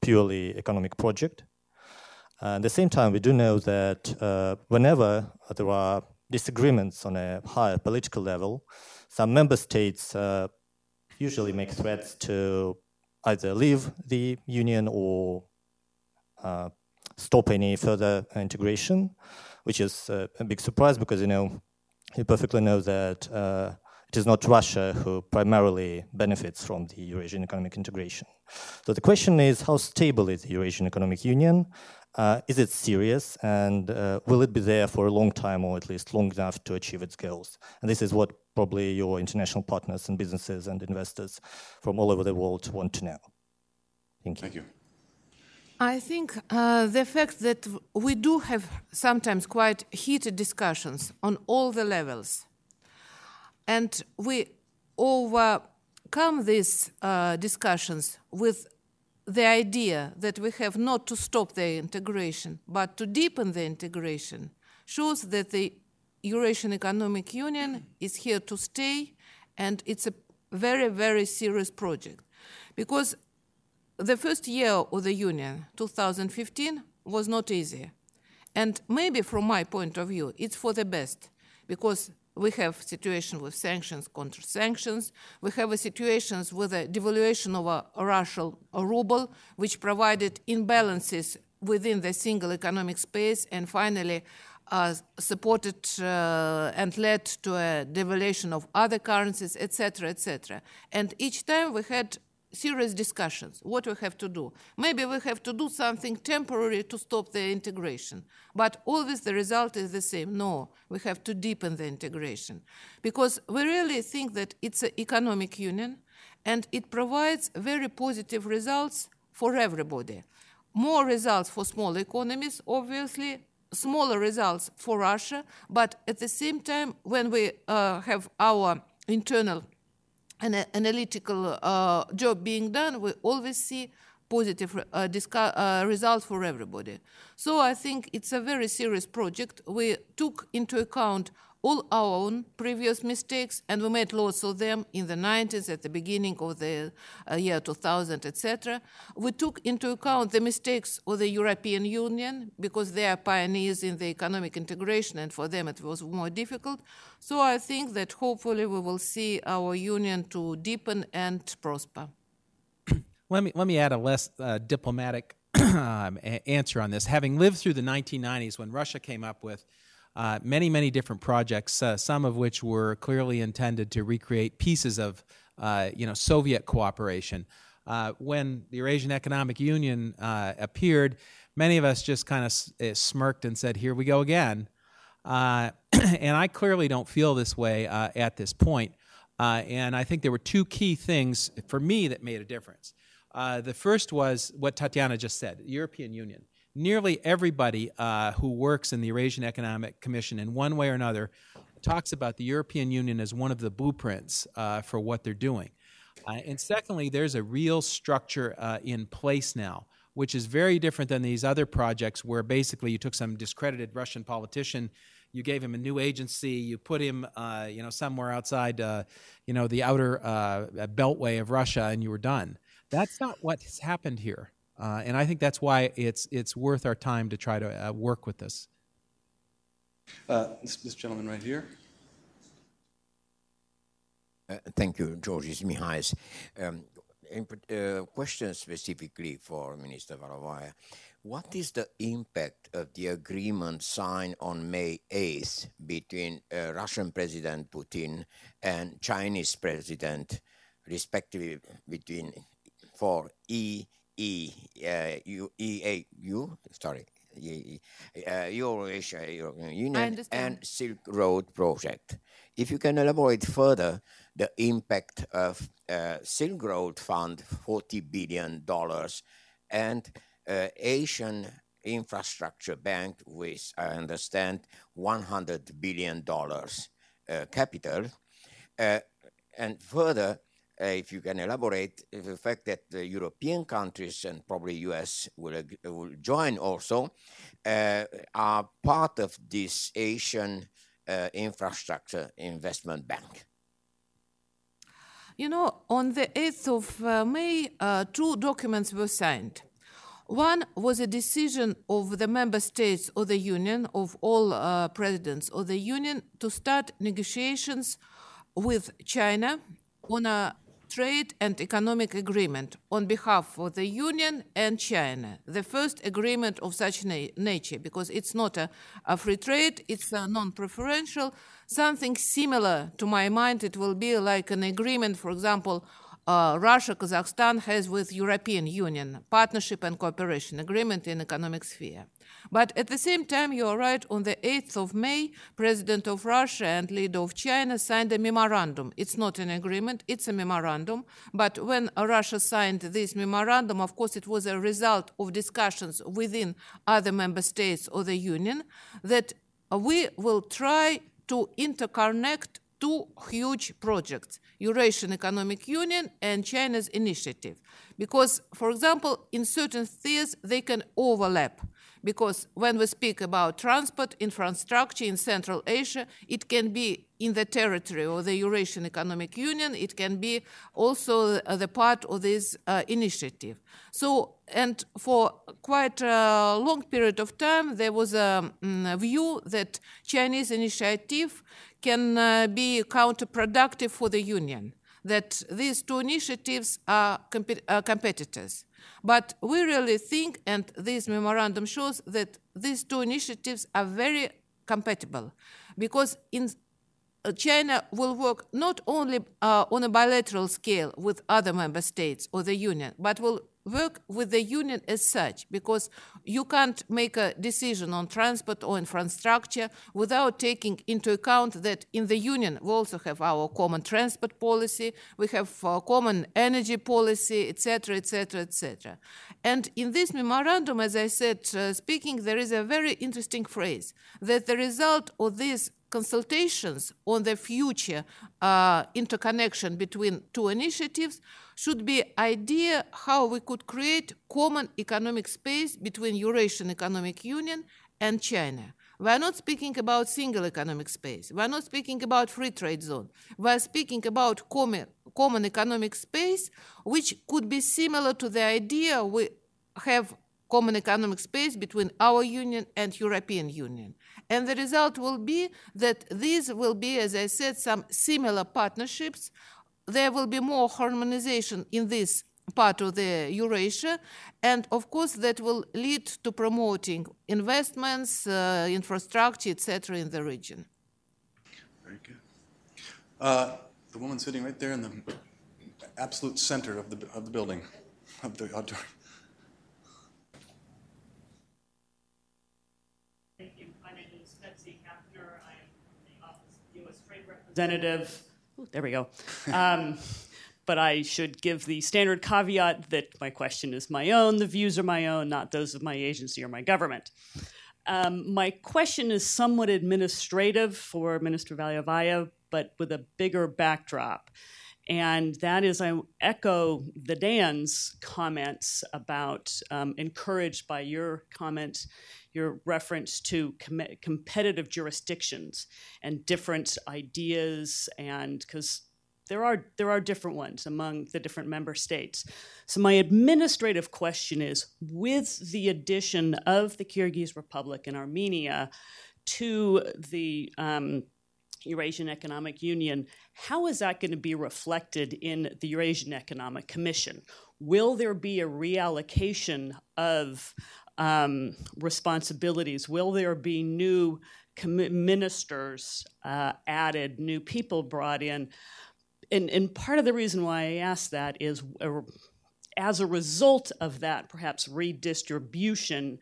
purely economic project. at the same time, we do know that uh, whenever there are disagreements on a higher political level, some member states uh, usually make threats to either leave the union or uh, stop any further integration, which is uh, a big surprise because you know you perfectly know that uh, it is not Russia who primarily benefits from the Eurasian economic integration. So the question is, how stable is the Eurasian Economic Union? Uh, is it serious, and uh, will it be there for a long time, or at least long enough to achieve its goals? And this is what probably your international partners and businesses and investors from all over the world want to know. Thank you. Thank you. I think uh, the fact that we do have sometimes quite heated discussions on all the levels and we overcome these uh, discussions with the idea that we have not to stop the integration, but to deepen the integration, shows that the Eurasian Economic Union is here to stay, and it's a very, very serious project. Because the first year of the Union, 2015, was not easy. And maybe from my point of view, it's for the best, because we have situation with sanctions, counter sanctions. We have a situations with a devaluation of uh, a Russian uh, ruble, which provided imbalances within the single economic space, and finally supported uh, and led to a devaluation of other currencies, etc., etc. And each time we had serious discussions what we have to do. Maybe we have to do something temporary to stop the integration, but always the result is the same. No, we have to deepen the integration because we really think that it's an economic union and it provides very positive results for everybody. More results for small economies, obviously, smaller results for Russia, but at the same time, when we uh, have our internal an analytical uh, job being done, we always see positive uh, uh, results for everybody. So I think it's a very serious project. We took into account all our own previous mistakes, and we made lots of them in the 90s, at the beginning of the uh, year 2000, etc. We took into account the mistakes of the European Union because they are pioneers in the economic integration, and for them it was more difficult. So I think that hopefully we will see our union to deepen and prosper. Let me let me add a less uh, diplomatic um, answer on this. Having lived through the 1990s when Russia came up with uh, many, many different projects, uh, some of which were clearly intended to recreate pieces of, uh, you know, Soviet cooperation. Uh, when the Eurasian Economic Union uh, appeared, many of us just kind of eh, smirked and said, "Here we go again." and I clearly don't feel this way at this point. and I think there were two key things for me that made a difference. Uh, the first was what Tatiana just said European Union. Nearly everybody uh, who works in the Eurasian Economic Commission in one way or another talks about the European Union as one of the blueprints uh, for what they're doing. Uh, and secondly, there's a real structure uh, in place now, which is very different than these other projects where basically you took some discredited Russian politician you gave him a new agency, you put him, uh, you know, somewhere outside, uh, you know, the outer uh, beltway of Russia, and you were done. That's not what has happened here. Uh, and I think that's why it's, it's worth our time to try to uh, work with this. Uh, this. This gentleman right here. Uh, thank you, Georges Mihais. Um, in, uh, question specifically for Minister Valovaya. What is the impact of the agreement signed on May 8th between uh, Russian President Putin and Chinese President, respectively between for E E uh, U E A U sorry uh, Eurasia European Union and Silk Road project. If you can elaborate further the impact of uh, Silk Road Fund, forty billion dollars, and uh, Asian Infrastructure Bank, with I understand one hundred billion dollars uh, capital, uh, and further if you can elaborate the fact that the European countries and probably US will, will join also uh, are part of this Asian uh, infrastructure investment bank. You know, on the 8th of uh, May, two documents were signed. One was a decision of the member states of the Union, of all uh, presidents of the Union, to start negotiations with China on a trade and economic agreement on behalf of the Union and China, the first agreement of such na nature, because it's not a, a free trade, it's a non preferential. Something similar, to my mind, it will be like an agreement, for example, uh, Russia, Kazakhstan has with European Union, partnership and cooperation agreement in economic sphere. But at the same time, you are right, on the 8th of May, President of Russia and leader of China signed a memorandum. It's not an agreement, it's a memorandum. But when Russia signed this memorandum, of course, it was a result of discussions within other member states of the Union that we will try to interconnect two huge projects Eurasian Economic Union and China's initiative. Because, for example, in certain spheres, they can overlap. Because when we speak about transport infrastructure in Central Asia, it can be in the territory of the Eurasian Economic Union, it can be also the part of this uh, initiative. So, and for quite a long period of time, there was a, mm, a view that Chinese initiative can uh, be counterproductive for the Union, that these two initiatives are, comp are competitors. But we really think, and this memorandum shows, that these two initiatives are very compatible because in uh, China will work not only uh, on a bilateral scale with other member states or the Union, but will work with the union as such because you can't make a decision on transport or infrastructure without taking into account that in the union we also have our common transport policy we have a common energy policy etc etc etc and in this memorandum as i said uh, speaking there is a very interesting phrase that the result of this consultations on the future uh, interconnection between two initiatives should be idea how we could create common economic space between Eurasian Economic Union and China. We are not speaking about single economic space. We are not speaking about free trade zone. We are speaking about common, common economic space, which could be similar to the idea we have common economic space between our union and European Union. And the result will be that these will be, as I said, some similar partnerships. There will be more harmonization in this part of the Eurasia, and of course that will lead to promoting investments, uh, infrastructure, etc., in the region. Very good. Uh, the woman sitting right there in the absolute center of the of the building, of the auditorium. Thank you. My name is Betsy Hafner. I am from the Office of U.S. Trade Representative. Ooh, there we go. Um, but I should give the standard caveat that my question is my own, the views are my own, not those of my agency or my government. Um, my question is somewhat administrative for Minister Valovaya, but with a bigger backdrop. And that is, I echo the Dan's comments about, um, encouraged by your comment, your reference to com- competitive jurisdictions and different ideas, and because there are there are different ones among the different member states. So my administrative question is: with the addition of the Kyrgyz Republic and Armenia to the um, Eurasian Economic Union, how is that going to be reflected in the Eurasian Economic Commission? Will there be a reallocation of um, responsibilities? Will there be new ministers uh, added, new people brought in? and, and part of the reason why I ask that is uh, as a result of that, perhaps redistribution,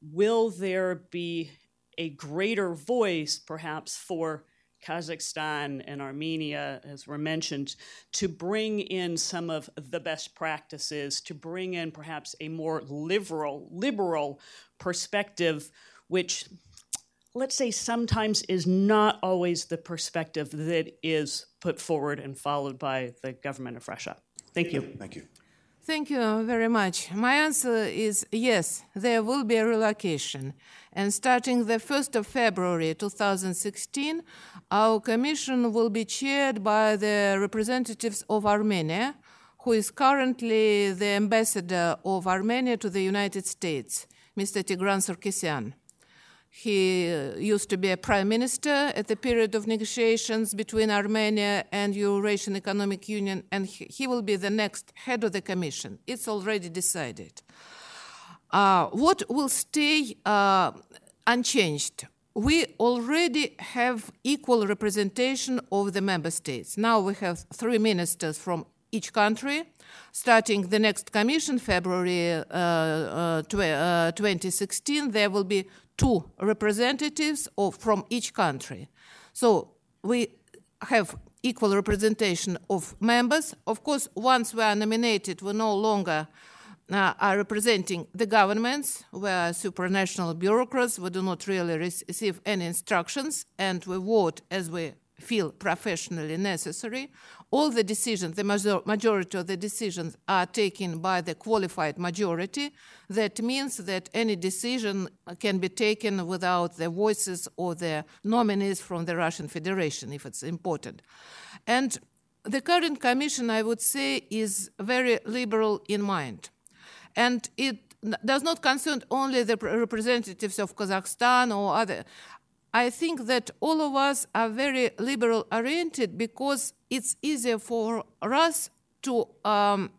will there be a greater voice, perhaps, for Kazakhstan and Armenia, as were mentioned, to bring in some of the best practices, to bring in perhaps a more liberal, liberal perspective, which let's say sometimes is not always the perspective that is put forward and followed by the government of Russia. Thank you. Thank you. Thank you very much. My answer is yes, there will be a relocation. And starting the 1st of February 2016, our commission will be chaired by the representatives of Armenia, who is currently the ambassador of Armenia to the United States, Mr. Tigran Sarkisyan. He used to be a prime minister at the period of negotiations between Armenia and Eurasian Economic Union, and he, he will be the next head of the commission. It's already decided. Uh, what will stay uh, unchanged? We already have equal representation of the member states. Now we have three ministers from each country. Starting the next commission, February uh, uh, tw- uh, 2016, there will be two representatives of, from each country. So we have equal representation of members. Of course, once we are nominated, we no longer uh, are representing the governments. We are supranational bureaucrats. We do not really receive any instructions, and we vote as we feel professionally necessary. All the decisions, the major- majority of the decisions are taken by the qualified majority. That means that any decision can be taken without the voices or the nominees from the Russian Federation, if it's important. And the current commission, I would say, is very liberal in mind. And it does not concern only the representatives of Kazakhstan or other. I think that all of us are very liberal oriented because it's easier for us to um,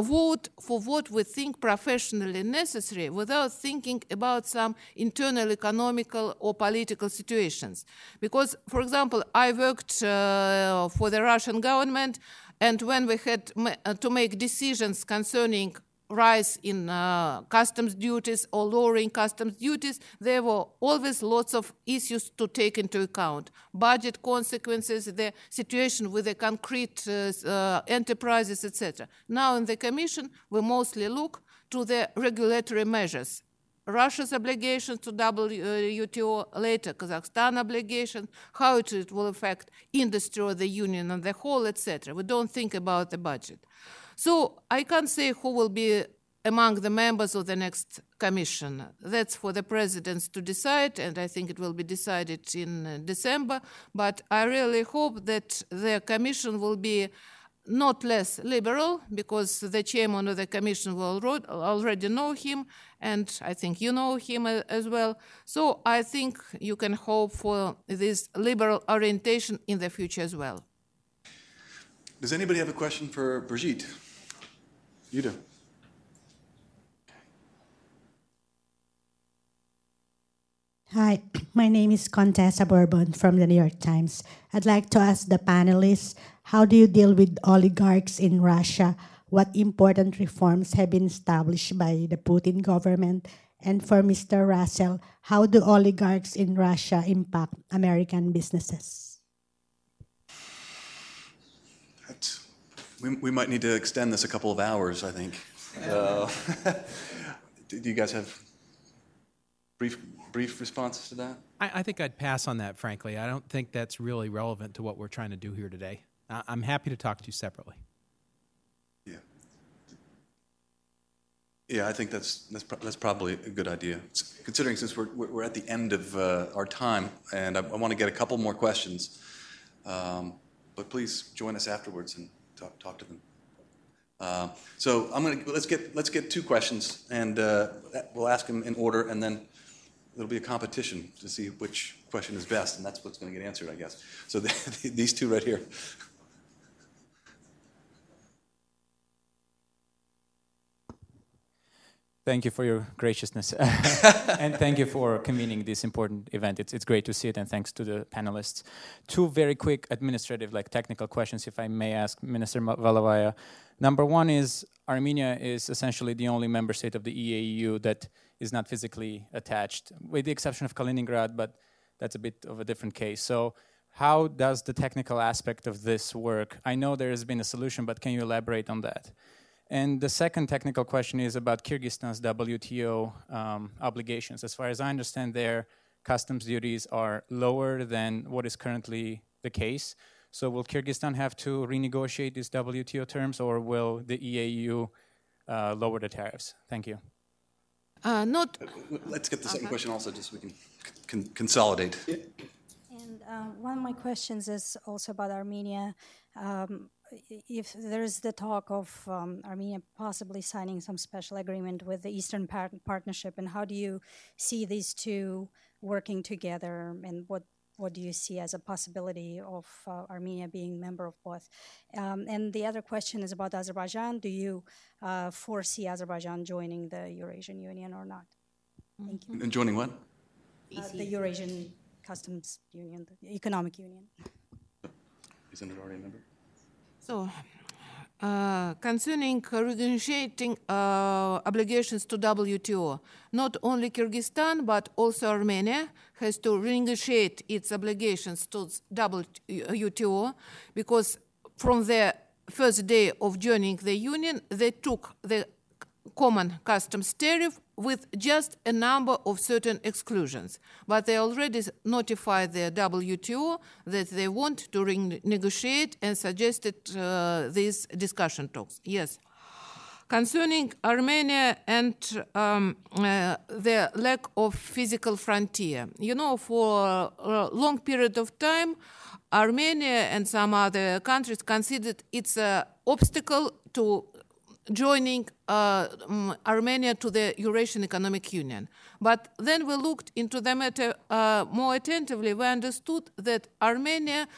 vote for what we think professionally necessary without thinking about some internal economical or political situations. Because, for example, I worked uh, for the Russian government, and when we had to make decisions concerning rise in uh, customs duties or lowering customs duties, there were always lots of issues to take into account. Budget consequences, the situation with the concrete uh, uh, enterprises, etc. Now in the Commission, we mostly look to the regulatory measures. Russia's obligation to WTO, later Kazakhstan obligation, how it, it will affect industry or the union on the whole, etc. We don't think about the budget. So I can't say who will be among the members of the next commission. That's for the presidents to decide, and I think it will be decided in uh, December. But I really hope that the commission will be not less liberal because the chairman of the commission will already know him and i think you know him as well so i think you can hope for this liberal orientation in the future as well does anybody have a question for brigitte you do Hi, my name is Contessa Bourbon from the New York Times. I'd like to ask the panelists how do you deal with oligarchs in Russia? What important reforms have been established by the Putin government? And for Mr. Russell, how do oligarchs in Russia impact American businesses? We, we might need to extend this a couple of hours, I think. Uh, do you guys have brief brief responses to that? I, I, think I'd pass on that, frankly. I don't think that's really relevant to what we're trying to do here today. I, I'm happy to talk to you separately. Yeah. Yeah, I think that's that's, that's probably a good idea. Considering since we're we're at the end of uh, our time, and I, I want to get a couple more questions, um, but please join us afterwards and talk talk to them. Uh, so I'm gonna let's get let's get two questions, and uh, we'll ask them in order, and then it'll be a competition to see which question is best, and that's what's going to get answered, I guess. So the, these two right here. Thank you for your graciousness. and thank you for convening this important event. It's, it's great to see it, and thanks to the panelists. Two very quick administrative, like technical questions, if I may ask Minister Valovaya. Number one is Armenia is essentially the only member state of the EAU that is not physically attached, with the exception of Kaliningrad, but that's a bit of a different case. So, how does the technical aspect of this work? I know there has been a solution, but can you elaborate on that? And the second technical question is about Kyrgyzstan's WTO um, obligations. As far as I understand, their customs duties are lower than what is currently the case. So, will Kyrgyzstan have to renegotiate these WTO terms, or will the EAU uh, lower the tariffs? Thank you. Uh, not. Let's get the second question also, just so we can con- consolidate. And uh, one of my questions is also about Armenia. Um, if there is the talk of um, Armenia possibly signing some special agreement with the Eastern Par- Partnership, and how do you see these two working together, and what what do you see as a possibility of uh, Armenia being member of both? Um, and the other question is about Azerbaijan. Do you uh, foresee Azerbaijan joining the Eurasian Union or not? Thank you. And joining what? Uh, the Eurasian Customs Union, the Economic Union. Isn't it already a member? So, uh, concerning renegotiating uh, obligations to WTO, not only Kyrgyzstan but also Armenia has to renegotiate its obligations to WTO because from the first day of joining the union, they took the common customs tariff with just a number of certain exclusions. But they already notified the WTO that they want to renegotiate and suggested uh, these discussion talks. Yes. Concerning Armenia and um, uh, the lack of physical frontier, you know, for a long period of time, Armenia and some other countries considered it's an obstacle to joining uh, um, Armenia to the Eurasian Economic Union. But then we looked into the matter uh, more attentively. We understood that Armenia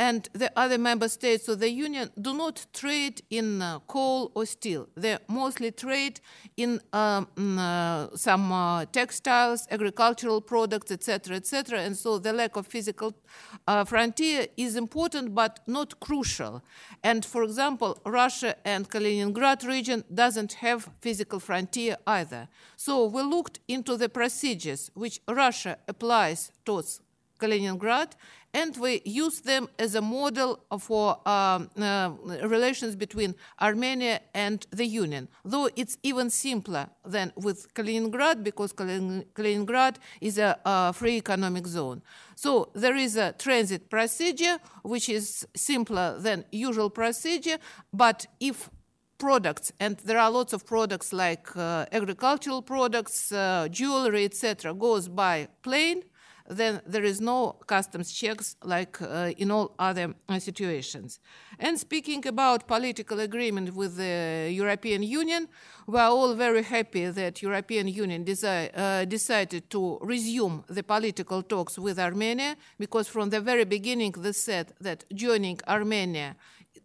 and the other member states of the union do not trade in uh, coal or steel. They mostly trade in um, mm, uh, some uh, textiles, agricultural products, etc., etc. And so the lack of physical uh, frontier is important, but not crucial. And for example, Russia and Kaliningrad region doesn't have physical frontier either. So we looked into the procedures which Russia applies towards Kaliningrad and we use them as a model for um, uh, relations between Armenia and the Union, though it's even simpler than with Kaliningrad because Kaliningrad is a, a free economic zone. So there is a transit procedure which is simpler than usual procedure, but if products, and there are lots of products like uh, agricultural products, uh, jewelry, etc., goes by plane, then there is no customs checks like uh, in all other uh, situations. And speaking about political agreement with the European Union, we are all very happy that European Union desi- uh, decided to resume the political talks with Armenia because from the very beginning they said that joining Armenia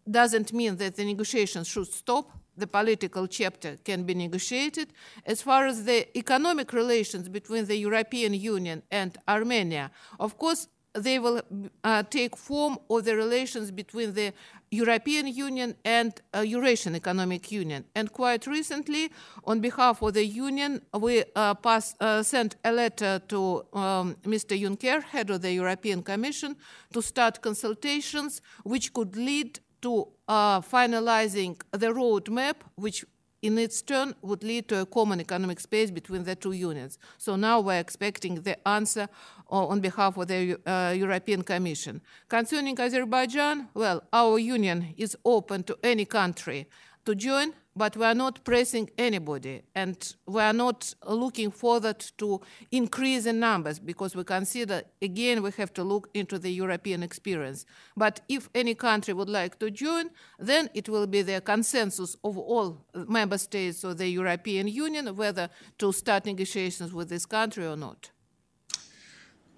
doesn't mean that the negotiations should stop the political chapter can be negotiated. As far as the economic relations between the European Union and Armenia, of course, they will uh, take form of the relations between the European Union and uh, Eurasian Economic Union. And quite recently, on behalf of the Union, we uh, pass, uh, sent a letter to um, Mr. Juncker, head of the European Commission, to start consultations which could lead to uh, finalizing the roadmap, which in its turn would lead to a common economic space between the two unions. So now we're expecting the answer on behalf of the uh, European Commission. Concerning Azerbaijan, well, our union is open to any country to join, but we are not pressing anybody, and we are not looking forward to increase in numbers because we consider again we have to look into the European experience. But if any country would like to join, then it will be the consensus of all member states of the European Union whether to start negotiations with this country or not.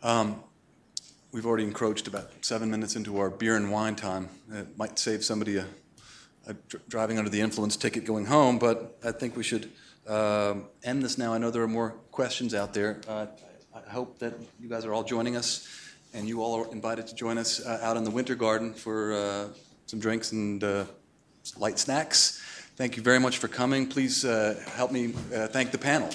Um, we've already encroached about seven minutes into our beer and wine time. It might save somebody a a driving under the influence ticket going home, but I think we should um, end this now. I know there are more questions out there. Uh, I hope that you guys are all joining us, and you all are invited to join us uh, out in the Winter Garden for uh, some drinks and uh, light snacks. Thank you very much for coming. Please uh, help me uh, thank the panel.